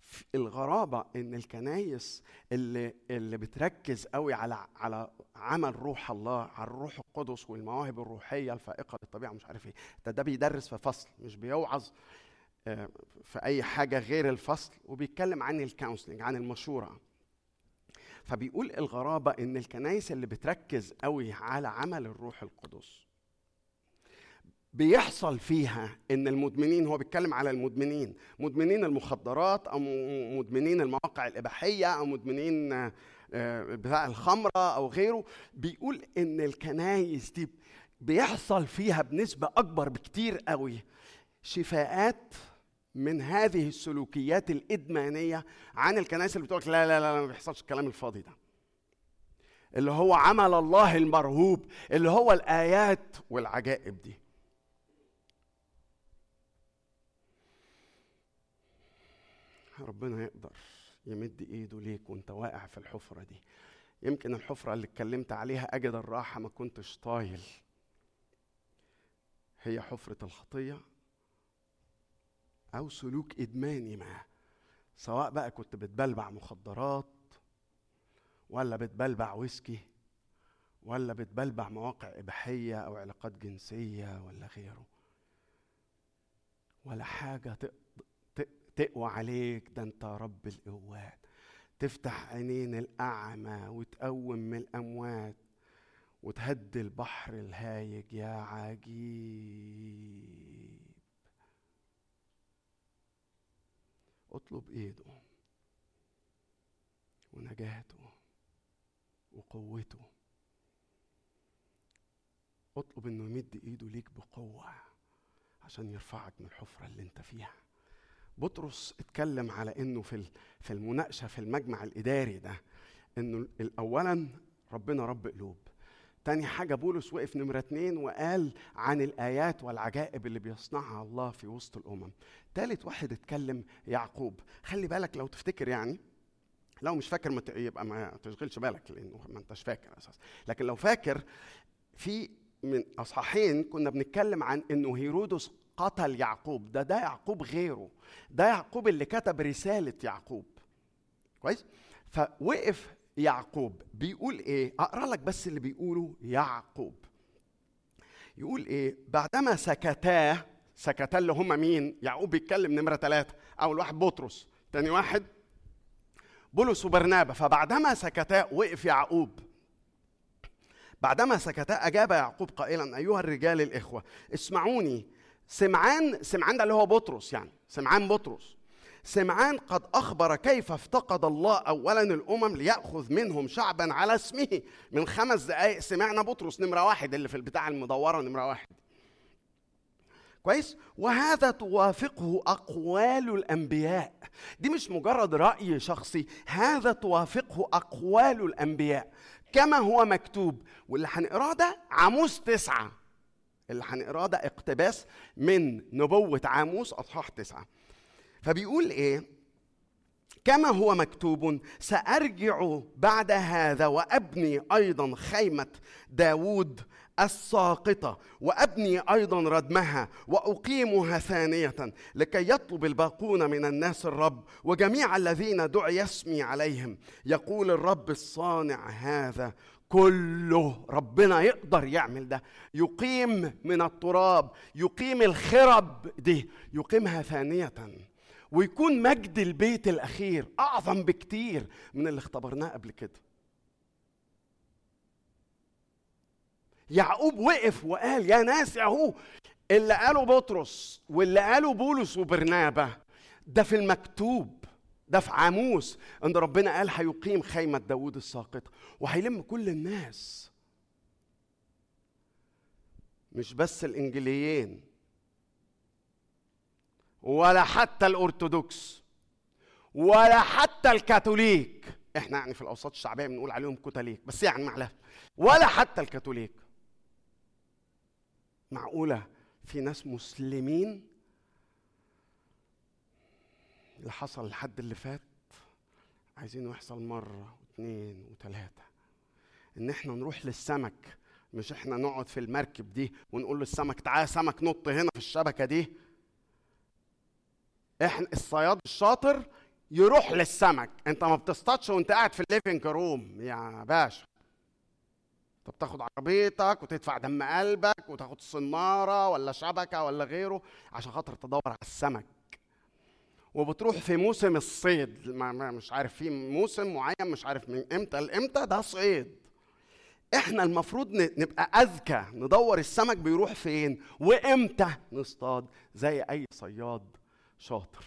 في الغرابة إن الكنايس اللي اللي بتركز قوي على على عمل روح الله على الروح القدس والمواهب الروحية الفائقة للطبيعة مش عارف إيه. ده ده بيدرس في فصل مش بيوعظ آه، في أي حاجة غير الفصل وبيتكلم عن ال counseling عن المشورة. فبيقول الغرابة إن الكنايس اللي بتركز قوي على عمل الروح القدس بيحصل فيها إن المدمنين هو بيتكلم على المدمنين مدمنين المخدرات أو مدمنين المواقع الإباحية أو مدمنين آه، بتاع الخمرة أو غيره بيقول إن الكنايس دي بيحصل فيها بنسبة أكبر بكتير قوي شفاءات من هذه السلوكيات الإدمانية عن الكنائس اللي بتقول لا لا لا ما بيحصلش الكلام الفاضي ده. اللي هو عمل الله المرهوب اللي هو الآيات والعجائب دي. ربنا يقدر يمد ايده ليك وانت واقع في الحفرة دي. يمكن الحفرة اللي اتكلمت عليها اجد الراحة ما كنتش طايل. هي حفرة الخطية أو سلوك ادماني ما سواء بقى كنت بتبلبع مخدرات ولا بتبلبع ويسكي ولا بتبلبع مواقع إباحية أو علاقات جنسية ولا غيره ولا حاجة تق- ت- تقوى عليك ده انت رب القوات تفتح عينين الأعمى وتقوم من الأموات وتهدي البحر الهايج يا عجيب. اطلب إيده ونجاته وقوته. اطلب إنه يمد إيده ليك بقوة عشان يرفعك من الحفرة اللي انت فيها. بطرس اتكلم على إنه في في المناقشة في المجمع الإداري ده إنه اولا ربنا رب قلوب. تاني حاجة بولس وقف نمرة اتنين وقال عن الآيات والعجائب اللي بيصنعها الله في وسط الأمم. تالت واحد اتكلم يعقوب. خلي بالك لو تفتكر يعني لو مش فاكر ما يبقى ما تشغلش بالك لأنه ما انتش فاكر أساسا. لكن لو فاكر في من أصحاحين كنا بنتكلم عن إنه هيرودس قتل يعقوب. ده ده يعقوب غيره. ده يعقوب اللي كتب رسالة يعقوب. كويس؟ فوقف يعقوب. بيقول إيه؟ أقرأ لك بس اللي بيقوله يعقوب. يقول إيه؟ بعدما سكتا سكتا اللي هم مين؟ يعقوب بيتكلم نمرة ثلاثة أول واحد بطرس تاني واحد بولس وبرنابا. فبعدما سكتا وقف يعقوب. بعدما سكتا أجاب يعقوب قائلا أيها الرجال الإخوة اسمعوني. سمعان سمعان ده اللي هو بطرس يعني سمعان بطرس. سمعان قد أخبر كيف افتقد الله اولا الأمم ليأخذ منهم شعبا على اسمه. من خمس دقائق سمعنا بطرس نمرة واحد اللي في البتاع المدورة نمرة واحد. كويس؟ وهذا توافقه أقوال الأنبياء. دي مش مجرد رأي شخصي هذا توافقه أقوال الأنبياء. كما هو مكتوب واللي هنقراه ده عاموس تسعة. اللي هنقراه ده اقتباس من نبوة عاموس أصحاح تسعة. فبيقول إيه؟ كما هو مكتوب سأرجع بعد هذا وأبني أيضا خيمة داود الساقطة وأبني أيضا ردمها وأقيمها ثانية لكي يطلب الباقون من الناس الرب وجميع الذين دعي اسمي عليهم. يقول الرب الصانع هذا كله ربنا يقدر يعمل ده. يقيم من التراب يقيم الخرب دي يقيمها ثانية ويكون مجد البيت الأخير أعظم بكتير من اللي اختبرناه قبل كده. يعقوب وقف وقال يا ناس أهو اللي قاله بطرس واللي قاله بولس وبرنابا ده في المكتوب. ده في عاموس ان ربنا قال هيقيم خيمة داوود الساقطة. وهيلم كل الناس. مش بس الإنجليين. ولا حتى الأرثوذكس. ولا حتى الكاثوليك. إحنا يعني في الأوساط الشعبية بنقول عليهم كاثوليك بس يعني معلش ولا حتى الكاثوليك. معقولة في ناس مسلمين اللي حصل الحد اللي فات عايزينه يحصل مرة واثنين وثلاثة إن إحنا نروح للسمك مش إحنا نقعد في المركب دي ونقول للسمك تعالى سمك نط هنا في الشبكة دي. إحنا الصياد الشاطر يروح للسمك. أنت ما بتصطادش وأنت قاعد في ال living room يا باشا. انت بتاخد عربيتك وتدفع دم قلبك وتاخد صنارة ولا شبكة ولا غيره عشان خاطر تدور على السمك. وبتروح في موسم الصيد. مش عارف في موسم معين مش عارف من إمتى لإمتى ده صيد. إحنا المفروض نبقى أذكى. ندور السمك بيروح فين؟ وإمتى؟ نصطاد زي أي صياد شاطر.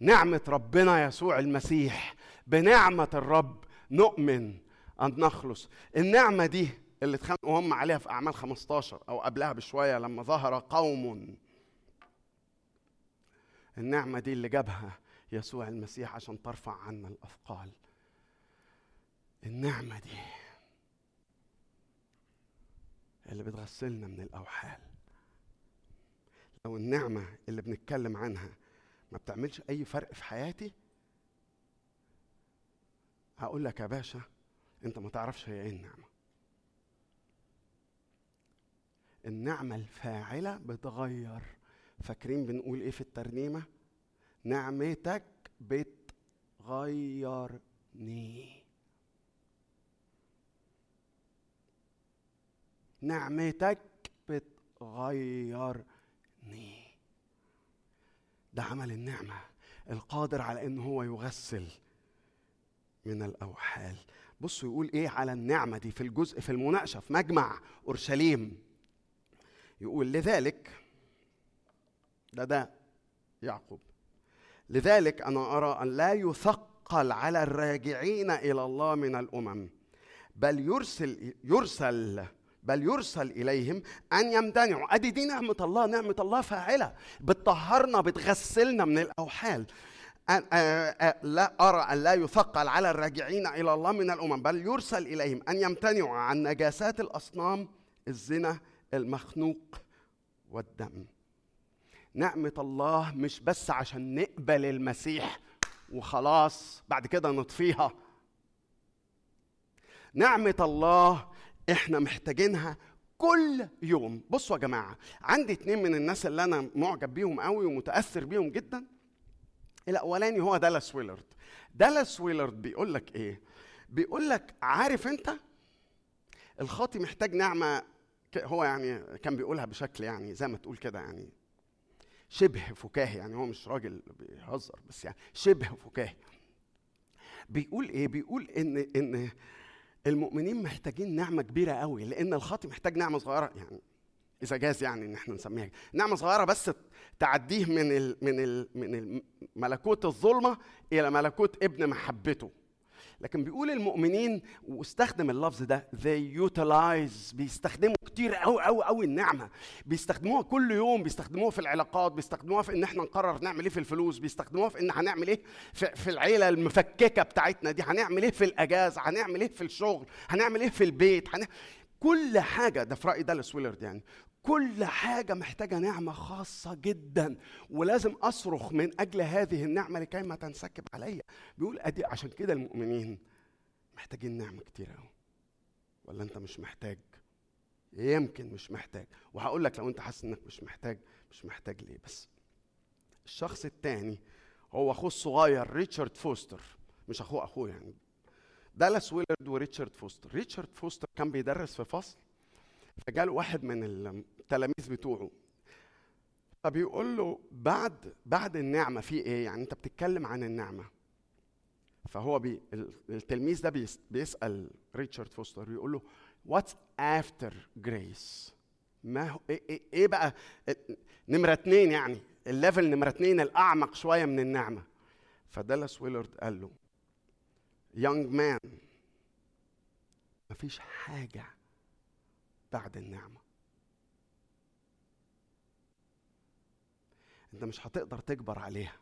نعمة ربنا يسوع المسيح. بنعمة الرب نؤمن أن نخلص. النعمة دي اللي اتخانقوا هم عليها في أعمال 15 أو قبلها بشوية لما ظهر قوم النعمة دي اللي جابها يسوع المسيح عشان ترفع عنا الأثقال. النعمة دي اللي بتغسلنا من الأوحال. لو النعمة اللي بنتكلم عنها ما بتعملش أي فرق في حياتي هقول لك يا باشا أنت ما تعرفش هي إيه النعمة. النعمة الفاعلة بتغير فاكرين بنقول إيه في الترنيمة؟ نعمتك بتغيرني. نعمتك بتغيرني. ده عمل النعمة القادر على إن هو يغسل من الأوحال. بصوا يقول إيه على النعمة دي في الجزء في المناقشة في مجمع أورشليم؟ يقول لذلك ده ده يعقوب. لذلك أنا أرى أن لا يثقل على الراجعين إلى الله من الأمم بل يرسل يرسل بل يرسل إليهم أن يمتنعوا. أدي دي نعمة الله نعمة الله فاعلة. بتطهرنا بتغسلنا من الأوحال. أن لا أرى أن لا يثقل على الراجعين إلى الله من الأمم بل يرسل إليهم أن يمتنعوا عن نجاسات الأصنام الزنا المخنوق والدم. نعمة الله مش بس عشان نقبل المسيح وخلاص بعد كده نطفيها. نعمة الله إحنا محتاجينها كل يوم. بصوا يا جماعة عندي اتنين من الناس اللي أنا معجب بيهم قوي ومتأثر بيهم جدا. الأولاني هو دالاس ويلرد دالاس ويلرد بيقول لك إيه؟ بيقول لك عارف أنت الخاطي محتاج نعمة ك- هو يعني كان بيقولها بشكل يعني زي ما تقول كده يعني شبه فكاهي يعني هو مش راجل بيهزر بس يعني شبه فكاهي. بيقول إيه؟ بيقول إن إن المؤمنين محتاجين نعمة كبيرة قوي لأن الخاطي محتاج نعمة صغيرة يعني إذا جاز يعني إن إحنا نسميها. نعمة صغيرة بس تعديه من ال من ال من ملكوت الظلمة إلى ملكوت ابن محبته. لكن بيقول المؤمنين واستخدم اللفظ ده they utilize بيستخدموا كتير قوي قوي قوي النعمة. بيستخدموها كل يوم بيستخدموها في العلاقات بيستخدموها في إن إحنا نقرر نعمل إيه في الفلوس بيستخدموها في إن هنعمل إيه في, في العيلة المفككة بتاعتنا دي هنعمل إيه في الاجازه هنعمل إيه في الشغل هنعمل إيه في البيت هن... كل حاجة ده في راي دالاس ويلرد يعني. كل حاجة محتاجة نعمة خاصة جدا ولازم أصرخ من أجل هذه النعمة لكي ما تنسكب عليا. بيقول أدي عشان كده المؤمنين محتاجين نعمة كتير أوي. ولا أنت مش محتاج؟ يمكن مش محتاج. وهقول لك لو أنت حاسس إنك مش محتاج مش محتاج ليه بس. الشخص التاني هو أخوه الصغير ريتشارد فوستر مش أخوه أخوه يعني. دالاس ويلرد وريتشارد فوستر. ريتشارد فوستر كان بيدرس في فصل فجاله واحد من التلاميذ بتوعه. فبيقول له بعد بعد النعمة في إيه؟ يعني أنت بتتكلم عن النعمة. فهو بي التلميذ ده بيس بيسأل ريتشارد فوستر بيقول له what's after grace ما هو إيه, إيه, إيه بقى؟ نمرة اتنين يعني ال level نمرة اتنين الأعمق شوية من النعمة. فدالاس ويلرد قال له young man مفيش حاجة بعد النعمة. انت مش هتقدر تكبر عليها.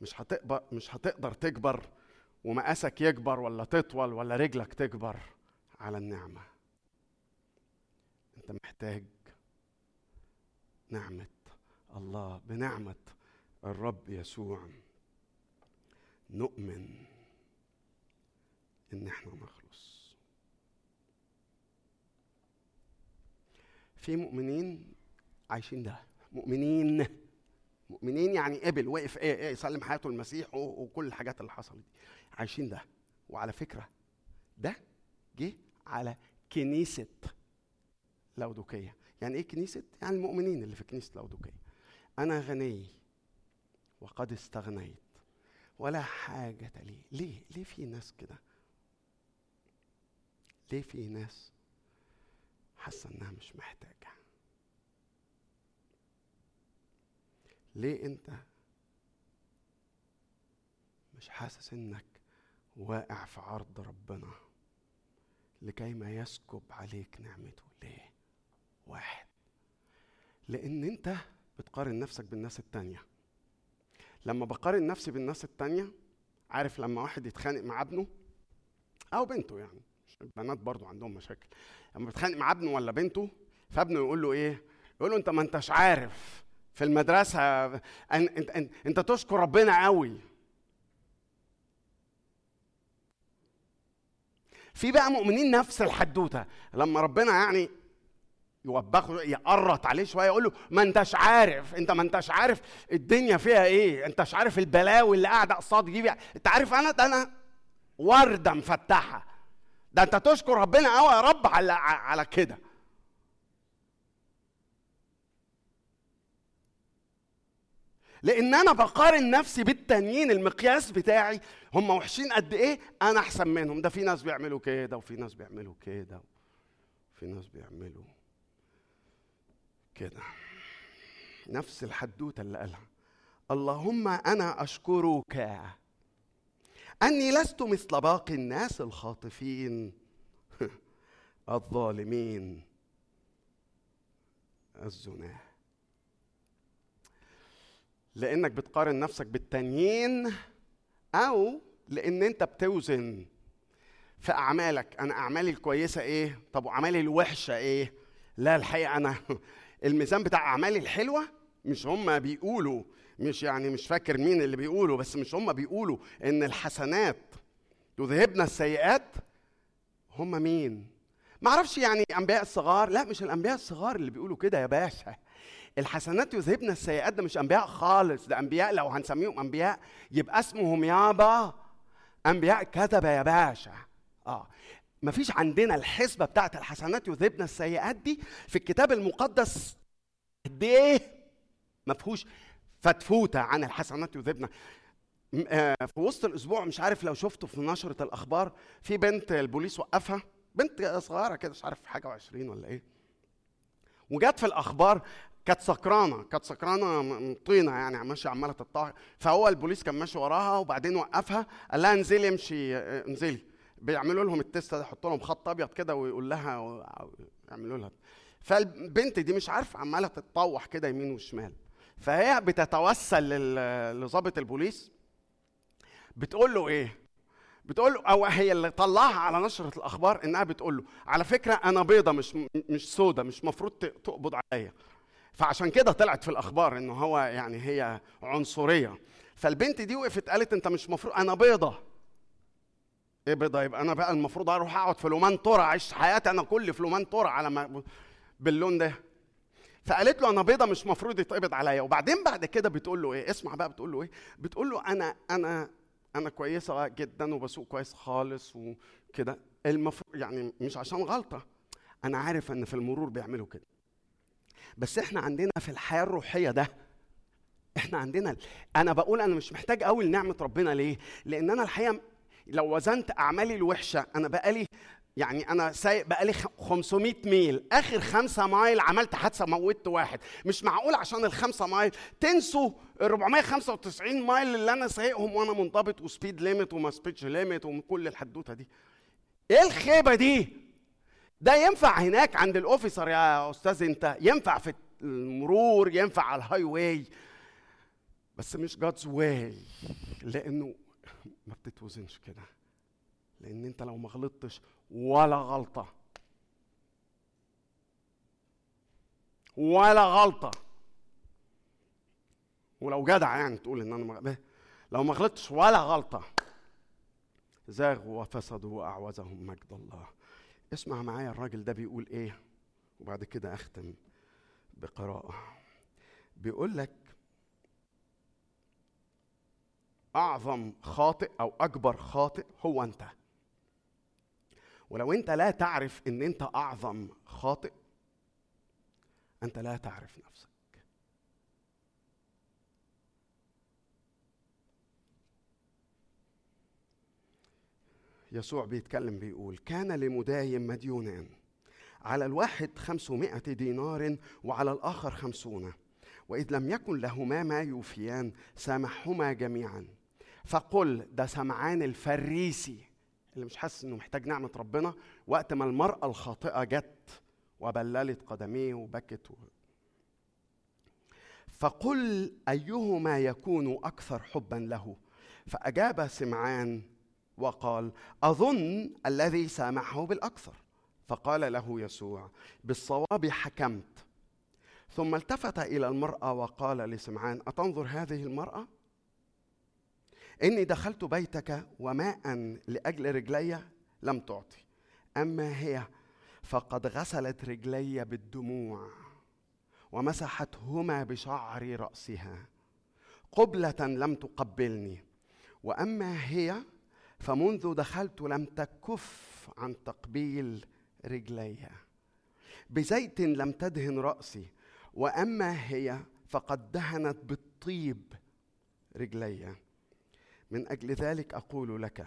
مش هتقدر مش هتقدر تكبر ومقاسك يكبر ولا تطول ولا رجلك تكبر على النعمة. انت محتاج نعمة الله بنعمة الرب يسوع. نؤمن إن إحنا نخلص. في مؤمنين عايشين ده. مؤمنين مؤمنين يعني قبل وقف إيه إيه سلم حياته المسيح وكل الحاجات اللي حصلت دي. عايشين ده. وعلى فكرة ده جه على كنيسة لودوكية. يعني إيه كنيسة؟ يعني المؤمنين اللي في كنيسة لودوكية. أنا غني وقد استغنيت. ولا حاجة لي ليه؟ ليه في ناس كده؟ ليه في ناس حاسة إنها مش محتاجة؟ ليه انت مش حاسس انك واقع في عرض ربنا؟ لكي ما يسكب عليك نعمته ليه واحد؟ لأن انت بتقارن نفسك بالناس التانية. لما بقارن نفسي بالناس التانية عارف لما واحد يتخانق مع ابنه أو بنته يعني البنات برضو عندهم مشاكل. لما بيتخانق مع ابنه ولا بنته فابنه يقول له إيه؟ يقول له أنت ما أنتش عارف في المدرسة. أن انت, انت, أنت تشكر ربنا قوي. في بقى مؤمنين نفس الحدوتة. لما ربنا يعني يوبخه يقرط عليه شوية يقول له ما أنتش عارف أنت ما أنتش عارف الدنيا فيها إيه انتش عارف البلاوي اللي قاعدة قصادي دي أنت عارف أنا؟ ده أنا وردة مفتحة. ده أنت تشكر ربنا قوي يا رب على على كده. لأن أنا بقارن نفسي بالتانيين المقياس بتاعي هم وحشين قد إيه أنا احسن منهم. ده في ناس بيعملوا كده وفي ناس بيعملوا كده وفي ناس بيعملوا كده. نفس الحدوتة اللي قالها. اللهم أنا اشكرك. اني لست مثل باقي الناس الخاطفين الظالمين. الزناه لأنك بتقارن نفسك بالتانيين أو لأن أنت بتوزن في أعمالك. أنا أعمالي الكويسة إيه؟ طب واعمالي الوحشة إيه؟ لا الحقيقة أنا الميزان بتاع أعمالي الحلوة مش هم بيقولوا مش يعني مش فاكر مين اللي بيقولوا بس مش هم بيقولوا إن الحسنات تذهبنا السيئات. هم مين؟ ما أعرفش يعني أنبياء الصغار لا مش الأنبياء الصغار اللي بيقولوا كده يا باشا. الحسنات يذهبنا السيئات ده مش أنبياء خالص ده أنبياء لو هنسميهم أنبياء يبقى اسمهم يابا. أنبياء كذبة يا باشا. آه. مفيش عندنا الحسبة بتاعت الحسنات يذهبنا السيئات دي في الكتاب المقدس. قد إيه؟ ما فيهوش فتفوته عن الحسنات يذهبنا في وسط الأسبوع مش عارف لو شفته في نشرة الأخبار في بنت البوليس وقفها. بنت صغيرة كده مش عارف حاجة وعشرين ولا إيه. وجت في الأخبار كانت سكرانة كانت سكرانة طينة يعني ماشية عمالة تطاح فهو البوليس كان ماشي وراها وبعدين وقفها قال لها انزلي امشي انزلي. بيعملوا لهم التست ده يحطوا لهم خط أبيض كده ويقول لها يعملوا لها. فالبنت دي مش عارفة عمالة تتطوح كده يمين وشمال. فهي بتتوسل لظابط البوليس. بتقول له إيه؟ بتقول له أو هي اللي طلعها على نشرة الأخبار إنها بتقول له على فكرة أنا بيضة مش مش سودة مش مفروض تقبض عليا. فعشان كده طلعت في الأخبار انه هو يعني هي عنصرية. فالبنت دي وقفت قالت أنت مش مفروض أنا بيضة. إيه بيضة؟ يبقى أنا بقى المفروض أروح أقعد في لومان تورا أعيش حياتي أنا كلي في لومان تورا على ما باللون ده. فقالت له أنا بيضة مش مفروض يتقبض عليا. وبعدين بعد كده بتقول له إيه؟ اسمع بقى بتقول له إيه؟ بتقول له أنا أنا أنا كويسة جدا وبسوق كويس خالص وكده. المفروض يعني مش عشان غلطة. أنا عارف إن في المرور بيعملوا كده. بس إحنا عندنا في الحياة الروحية ده إحنا عندنا أنا بقول أنا مش محتاج قوي لنعمه ربنا ليه؟ لأن أنا الحقيقة لو وزنت اعمالي الوحشة أنا بقالي يعني أنا سايق بقالي خ- 500 ميل اخر خمسة mile عملت حادثة موتت واحد. مش معقول عشان الخمسة mile تنسوا ال 495 mile اللي أنا سايقهم وأنا منضبط و speed limit وما speed limit وكل الحدوتة دي. إيه الخيبة دي؟ ده ينفع هناك عند ال officer يا أستاذ أنت؟ ينفع في المرور ينفع على ال highway بس مش God's way لأنه ما بتتوزنش كده. لأن أنت لو ما غلطتش ولا غلطة. ولا غلطة. ولو جدع يعني تقول إن أنا ما لو ما غلطتش ولا غلطة. زاغوا وفسدوا واعوزهم مجد الله. اسمع معايا الراجل ده بيقول إيه؟ وبعد كده أختم بقراءة. بيقول لك أعظم خاطئ أو أكبر خاطئ هو أنت. ولو أنت لا تعرف إن أنت أعظم خاطئ أنت لا تعرف نفسك. يسوع بيتكلم بيقول كان لمداين مديونان على الواحد خمسمائة دينار وعلى الآخر خمسون وإذ لم يكن لهما ما يوفيان سامحهما جميعا. فقل ده سمعان الفريسي اللي مش حاسس إنه محتاج نعمة ربنا وقت ما المرأة الخاطئة جت وبللت قدميه وبكت و... فقل أيهما يكون أكثر حبا له؟ فأجاب سمعان وقال أظن الذي سامحه بالأكثر. فقال له يسوع بالصواب حكمت. ثم التفت إلى المرأة وقال لسمعان أتنظر هذه المرأة؟ إني دخلت بيتك وماء لأجل رجلي لم تعطي. أما هي فقد غسلت رجلي بالدموع ومسحتهما بشعر رأسها. قبلة لم تقبلني. وأما هي فمنذ دخلت لم تكف عن تقبيل رجلي. بزيت لم تدهن رأسي وأما هي فقد دهنت بالطيب رجلي. من أجل ذلك أقول لك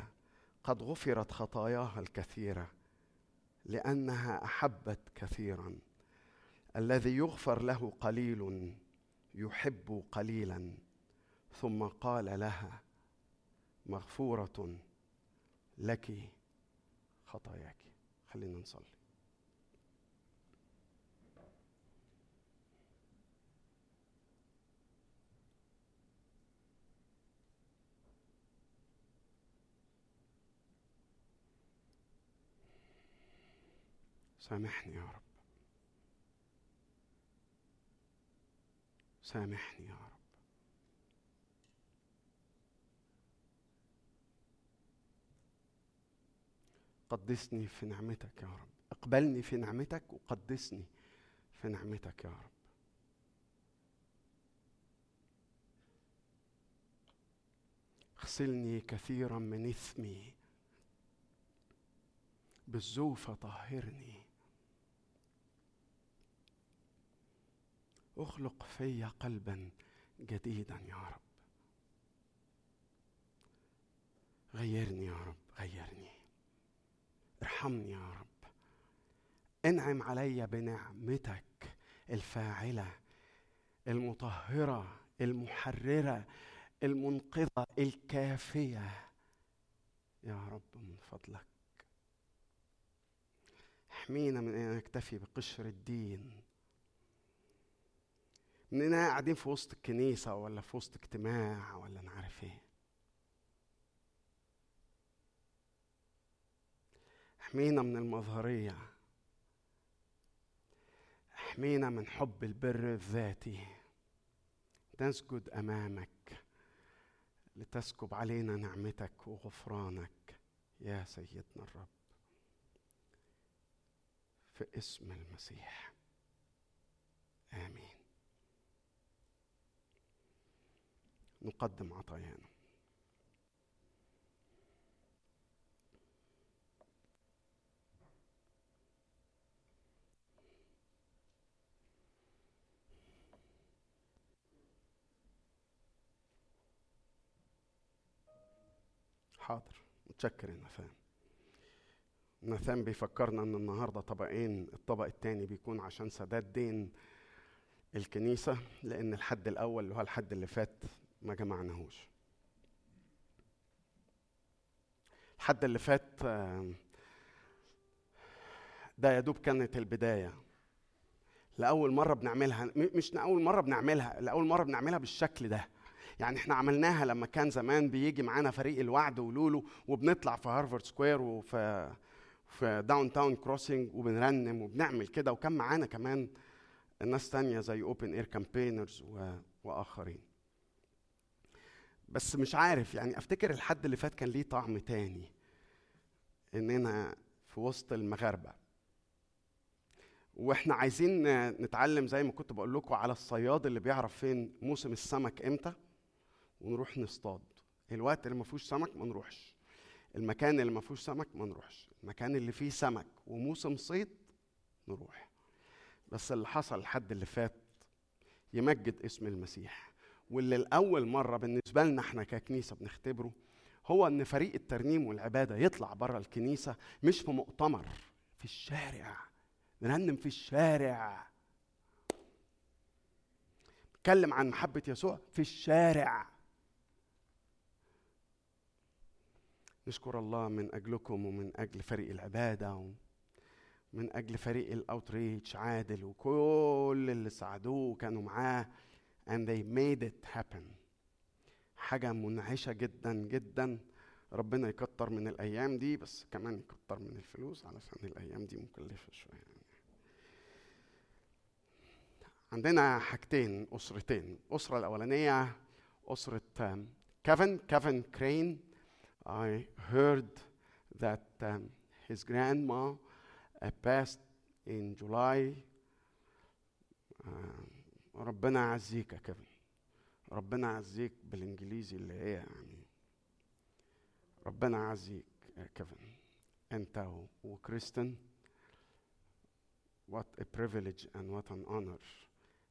قد غفرت خطاياها الكثيرة لأنها أحبت كثيرا. الذي يغفر له قليل يحب قليلا ثم قال لها مغفورة لك خطاياك. خلينا نصلي. سامحني يا رب. سامحني يا رب. قدسني في نعمتك يا رب. اقبلني في نعمتك وقدسني في نعمتك يا رب. اغسلني كثيرا من إثمي. بالزوفة طهرني. أخلق في قلبا جديدا يا رب. غيرني يا رب غيرني. ارحمني يا رب. انعم علي بنعمتك الفاعلة المطهرة المحررة المنقذة الكافية. يا رب من فضلك. احمينا من أن نكتفي بقشر الدين. مننا قاعدين في وسط الكنيسة ولا في وسط اجتماع ولا أنا عارف إيه؟ احمينا من المظهرية. احمينا من حب البر الذاتي. نسجد أمامك. لتسكب علينا نعمتك وغفرانك. يا سيدنا الرب. في اسم المسيح. آمين. نقدم عطايانا. حاضر. متشكر يا نثان نثان بيفكرنا إن النهارده طبقين الطبق الثاني بيكون عشان سداد دين الكنيسة لأن الحد الأول اللي هو الحد اللي فات ما جمعناهوش. الحد اللي فات ده يا دوب كانت البداية. لأول مرة بنعملها مش لأول مرة بنعملها لأول مرة بنعملها بالشكل ده. يعني إحنا عملناها لما كان زمان بيجي معانا فريق الوعد ولولو وبنطلع في Harvard Square وفي في Downtown Crossing وبنرنم وبنعمل كده. وكان معانا كمان ناس تانية زي Open Air Campaigners وآخرين. بس مش عارف يعني أفتكر الحد اللي فات كان ليه طعم تاني إننا في وسط المغاربة. وإحنا عايزين نتعلم زي ما كنت بقول لكم على الصياد اللي بيعرف فين موسم السمك إمتى. ونروح نصطاد. الوقت اللي ما فيهوش سمك ما نروحش. المكان اللي ما فيهوش سمك ما نروحش. المكان اللي فيه سمك وموسم صيد نروح. بس اللي حصل الحد اللي فات يمجد اسم المسيح. واللي الأول مرة بالنسبة لنا إحنا ككنيسة بنختبره هو إن فريق الترنيم والعبادة يطلع بره الكنيسة مش في مؤتمر في الشارع. نرنم في الشارع. نتكلم عن محبة يسوع في الشارع. نشكر الله من أجلكم ومن أجل فريق العبادة ومن أجل فريق الأوتريتش عادل وكل اللي ساعدوه وكانوا معاه. And they made it happen. حاجة منعشة جدا جدا. ربنا يكتر من الأيام دي بس كمان يكتر من الفلوس علشان الأيام دي مكلفة شوية يعني. عندنا حاجتين أسرتين. الأسرة الأولانية أسرة كيفن كيفن كرين. I heard that um, his grandma uh, passed in July. Uh, ربنا يعزيك يا كيفن. ربنا يعزيك بالانجليزي اللي هي يعني ربنا يعزيك يا كيفن. انت و- وكريستن what a privilege and what an honor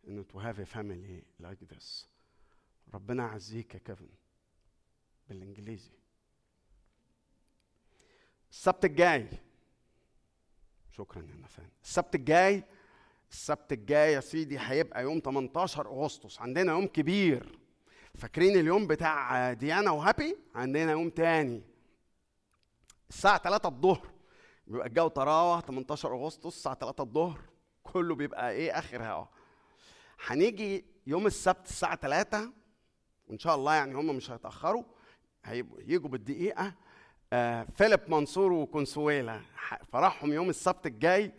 ان to have a family like this. ربنا يعزيك يا كيفن بالانجليزي. السبت الجاي. شكرا يا نفان. السبت الجاي السبت الجاي يا سيدي هيبقى يوم 18 أغسطس. عندنا يوم كبير. فاكرين اليوم بتاع ديانا وهابي؟ عندنا يوم تاني. الساعة 3 الظهر. بيبقى الجو طراوة 18 أغسطس الساعة 3 الظهر. كله بيبقى إيه؟ آخر هوا. هنيجي يوم السبت الساعة 3 وإن شاء الله يعني هم مش هيتأخروا. هيبقوا يجوا بالدقيقة. فيليب منصور وكونسويلا. فرحهم يوم السبت الجاي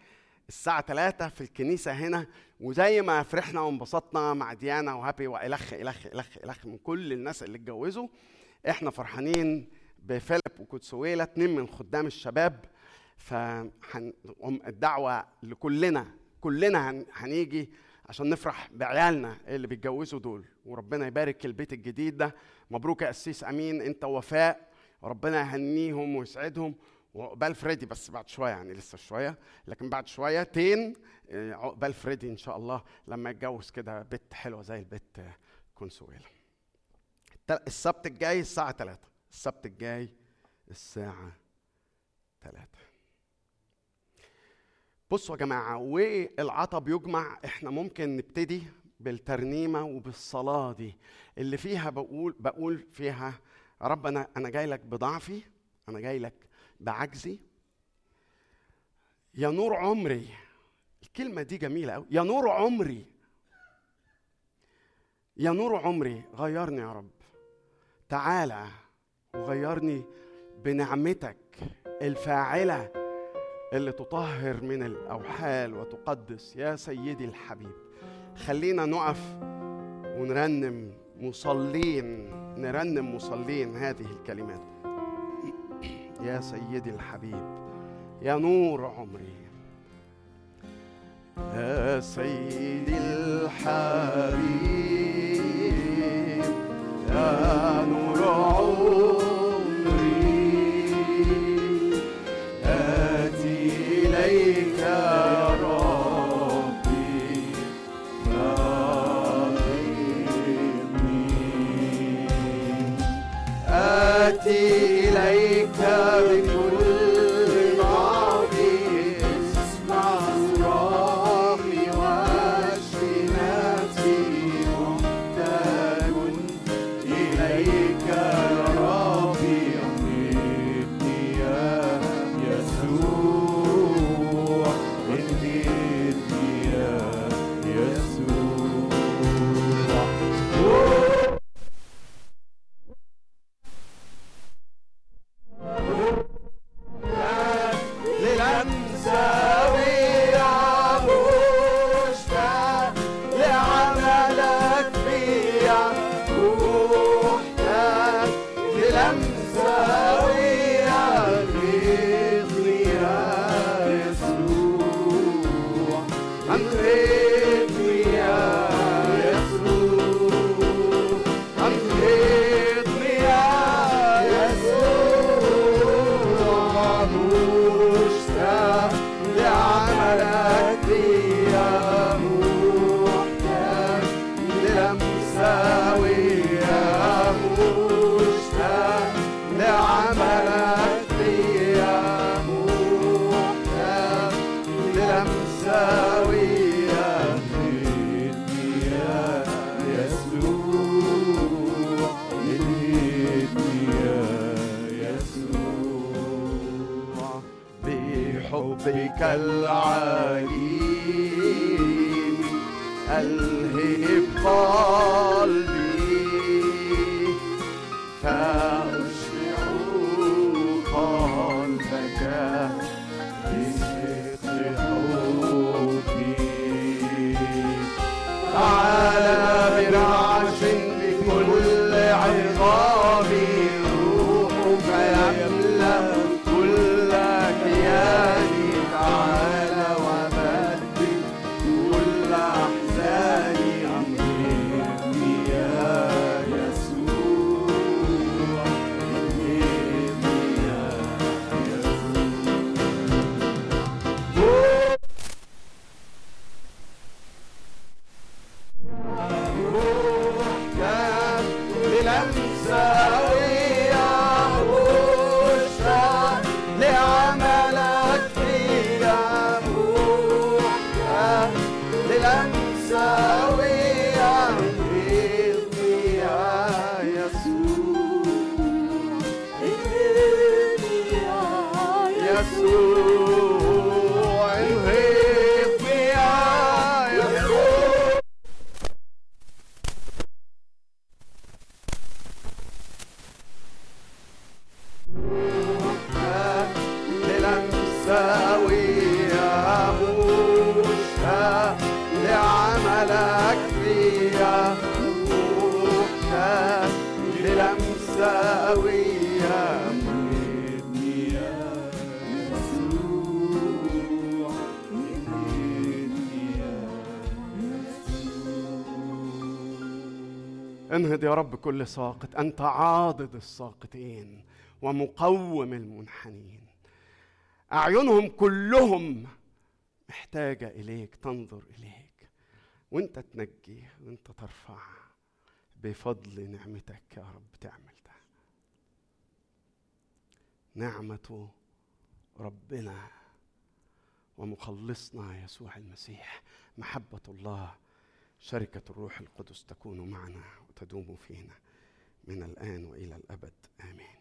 الساعة 3 في الكنيسة هنا. وزي ما فرحنا وانبسطنا مع ديانا وهابي وإلخ إلخ إلخ إلخ من كل الناس اللي اتجوزوا إحنا فرحانين بفيليب وكونسويلا اتنين من خدام الشباب. فالدعوة لكلنا كلنا هن- هنيجي عشان نفرح بعيالنا اللي بيتجوزوا دول. وربنا يبارك البيت الجديد ده. مبروك يا قسيس أمين أنت وفاء. ربنا يهنيهم ويسعدهم. وعقبال فريدي بس بعد شوية يعني لسه شوية. لكن بعد شويتين آه، عقبال فريدي إن شاء الله لما يتجوز كده بنت حلوة زي البنت آه، كونسويلا السبت الجاي الساعة 3 السبت الجاي الساعة 3 بصوا يا جماعة والعطا بيجمع إحنا ممكن نبتدي بالترنيمة وبالصلاة دي. اللي فيها بقول بقول فيها يا رب أنا أنا جاي لك بضعفي أنا جاي لك بعجزي. يا نور عمري الكلمة دي جميلة أوي. يا نور عمري يا نور عمري غيرني يا رب. تعالى وغيرني بنعمتك الفاعلة اللي تطهر من الأوحال وتقدس. يا سيدي الحبيب خلينا نقف ونرنم مصلين. نرنم مصلين هذه الكلمات. يا سيدي الحبيب يا نور عمري. يا سيدي الحبيب يا نور عمري. آتي إليك ألهب قلبي يا رب كل ساقط. أنت عاضد الساقطين ومقوم المنحنين. أعينهم كلهم محتاجة إليك تنظر إليك. وأنت تنجي وأنت ترفع. بفضل نعمتك يا رب تعمل ده. نعمة ربنا ومخلصنا يسوع المسيح. محبة الله شركة الروح القدس تكون معنا وتدوم فينا من الآن وإلى الأبد. آمين.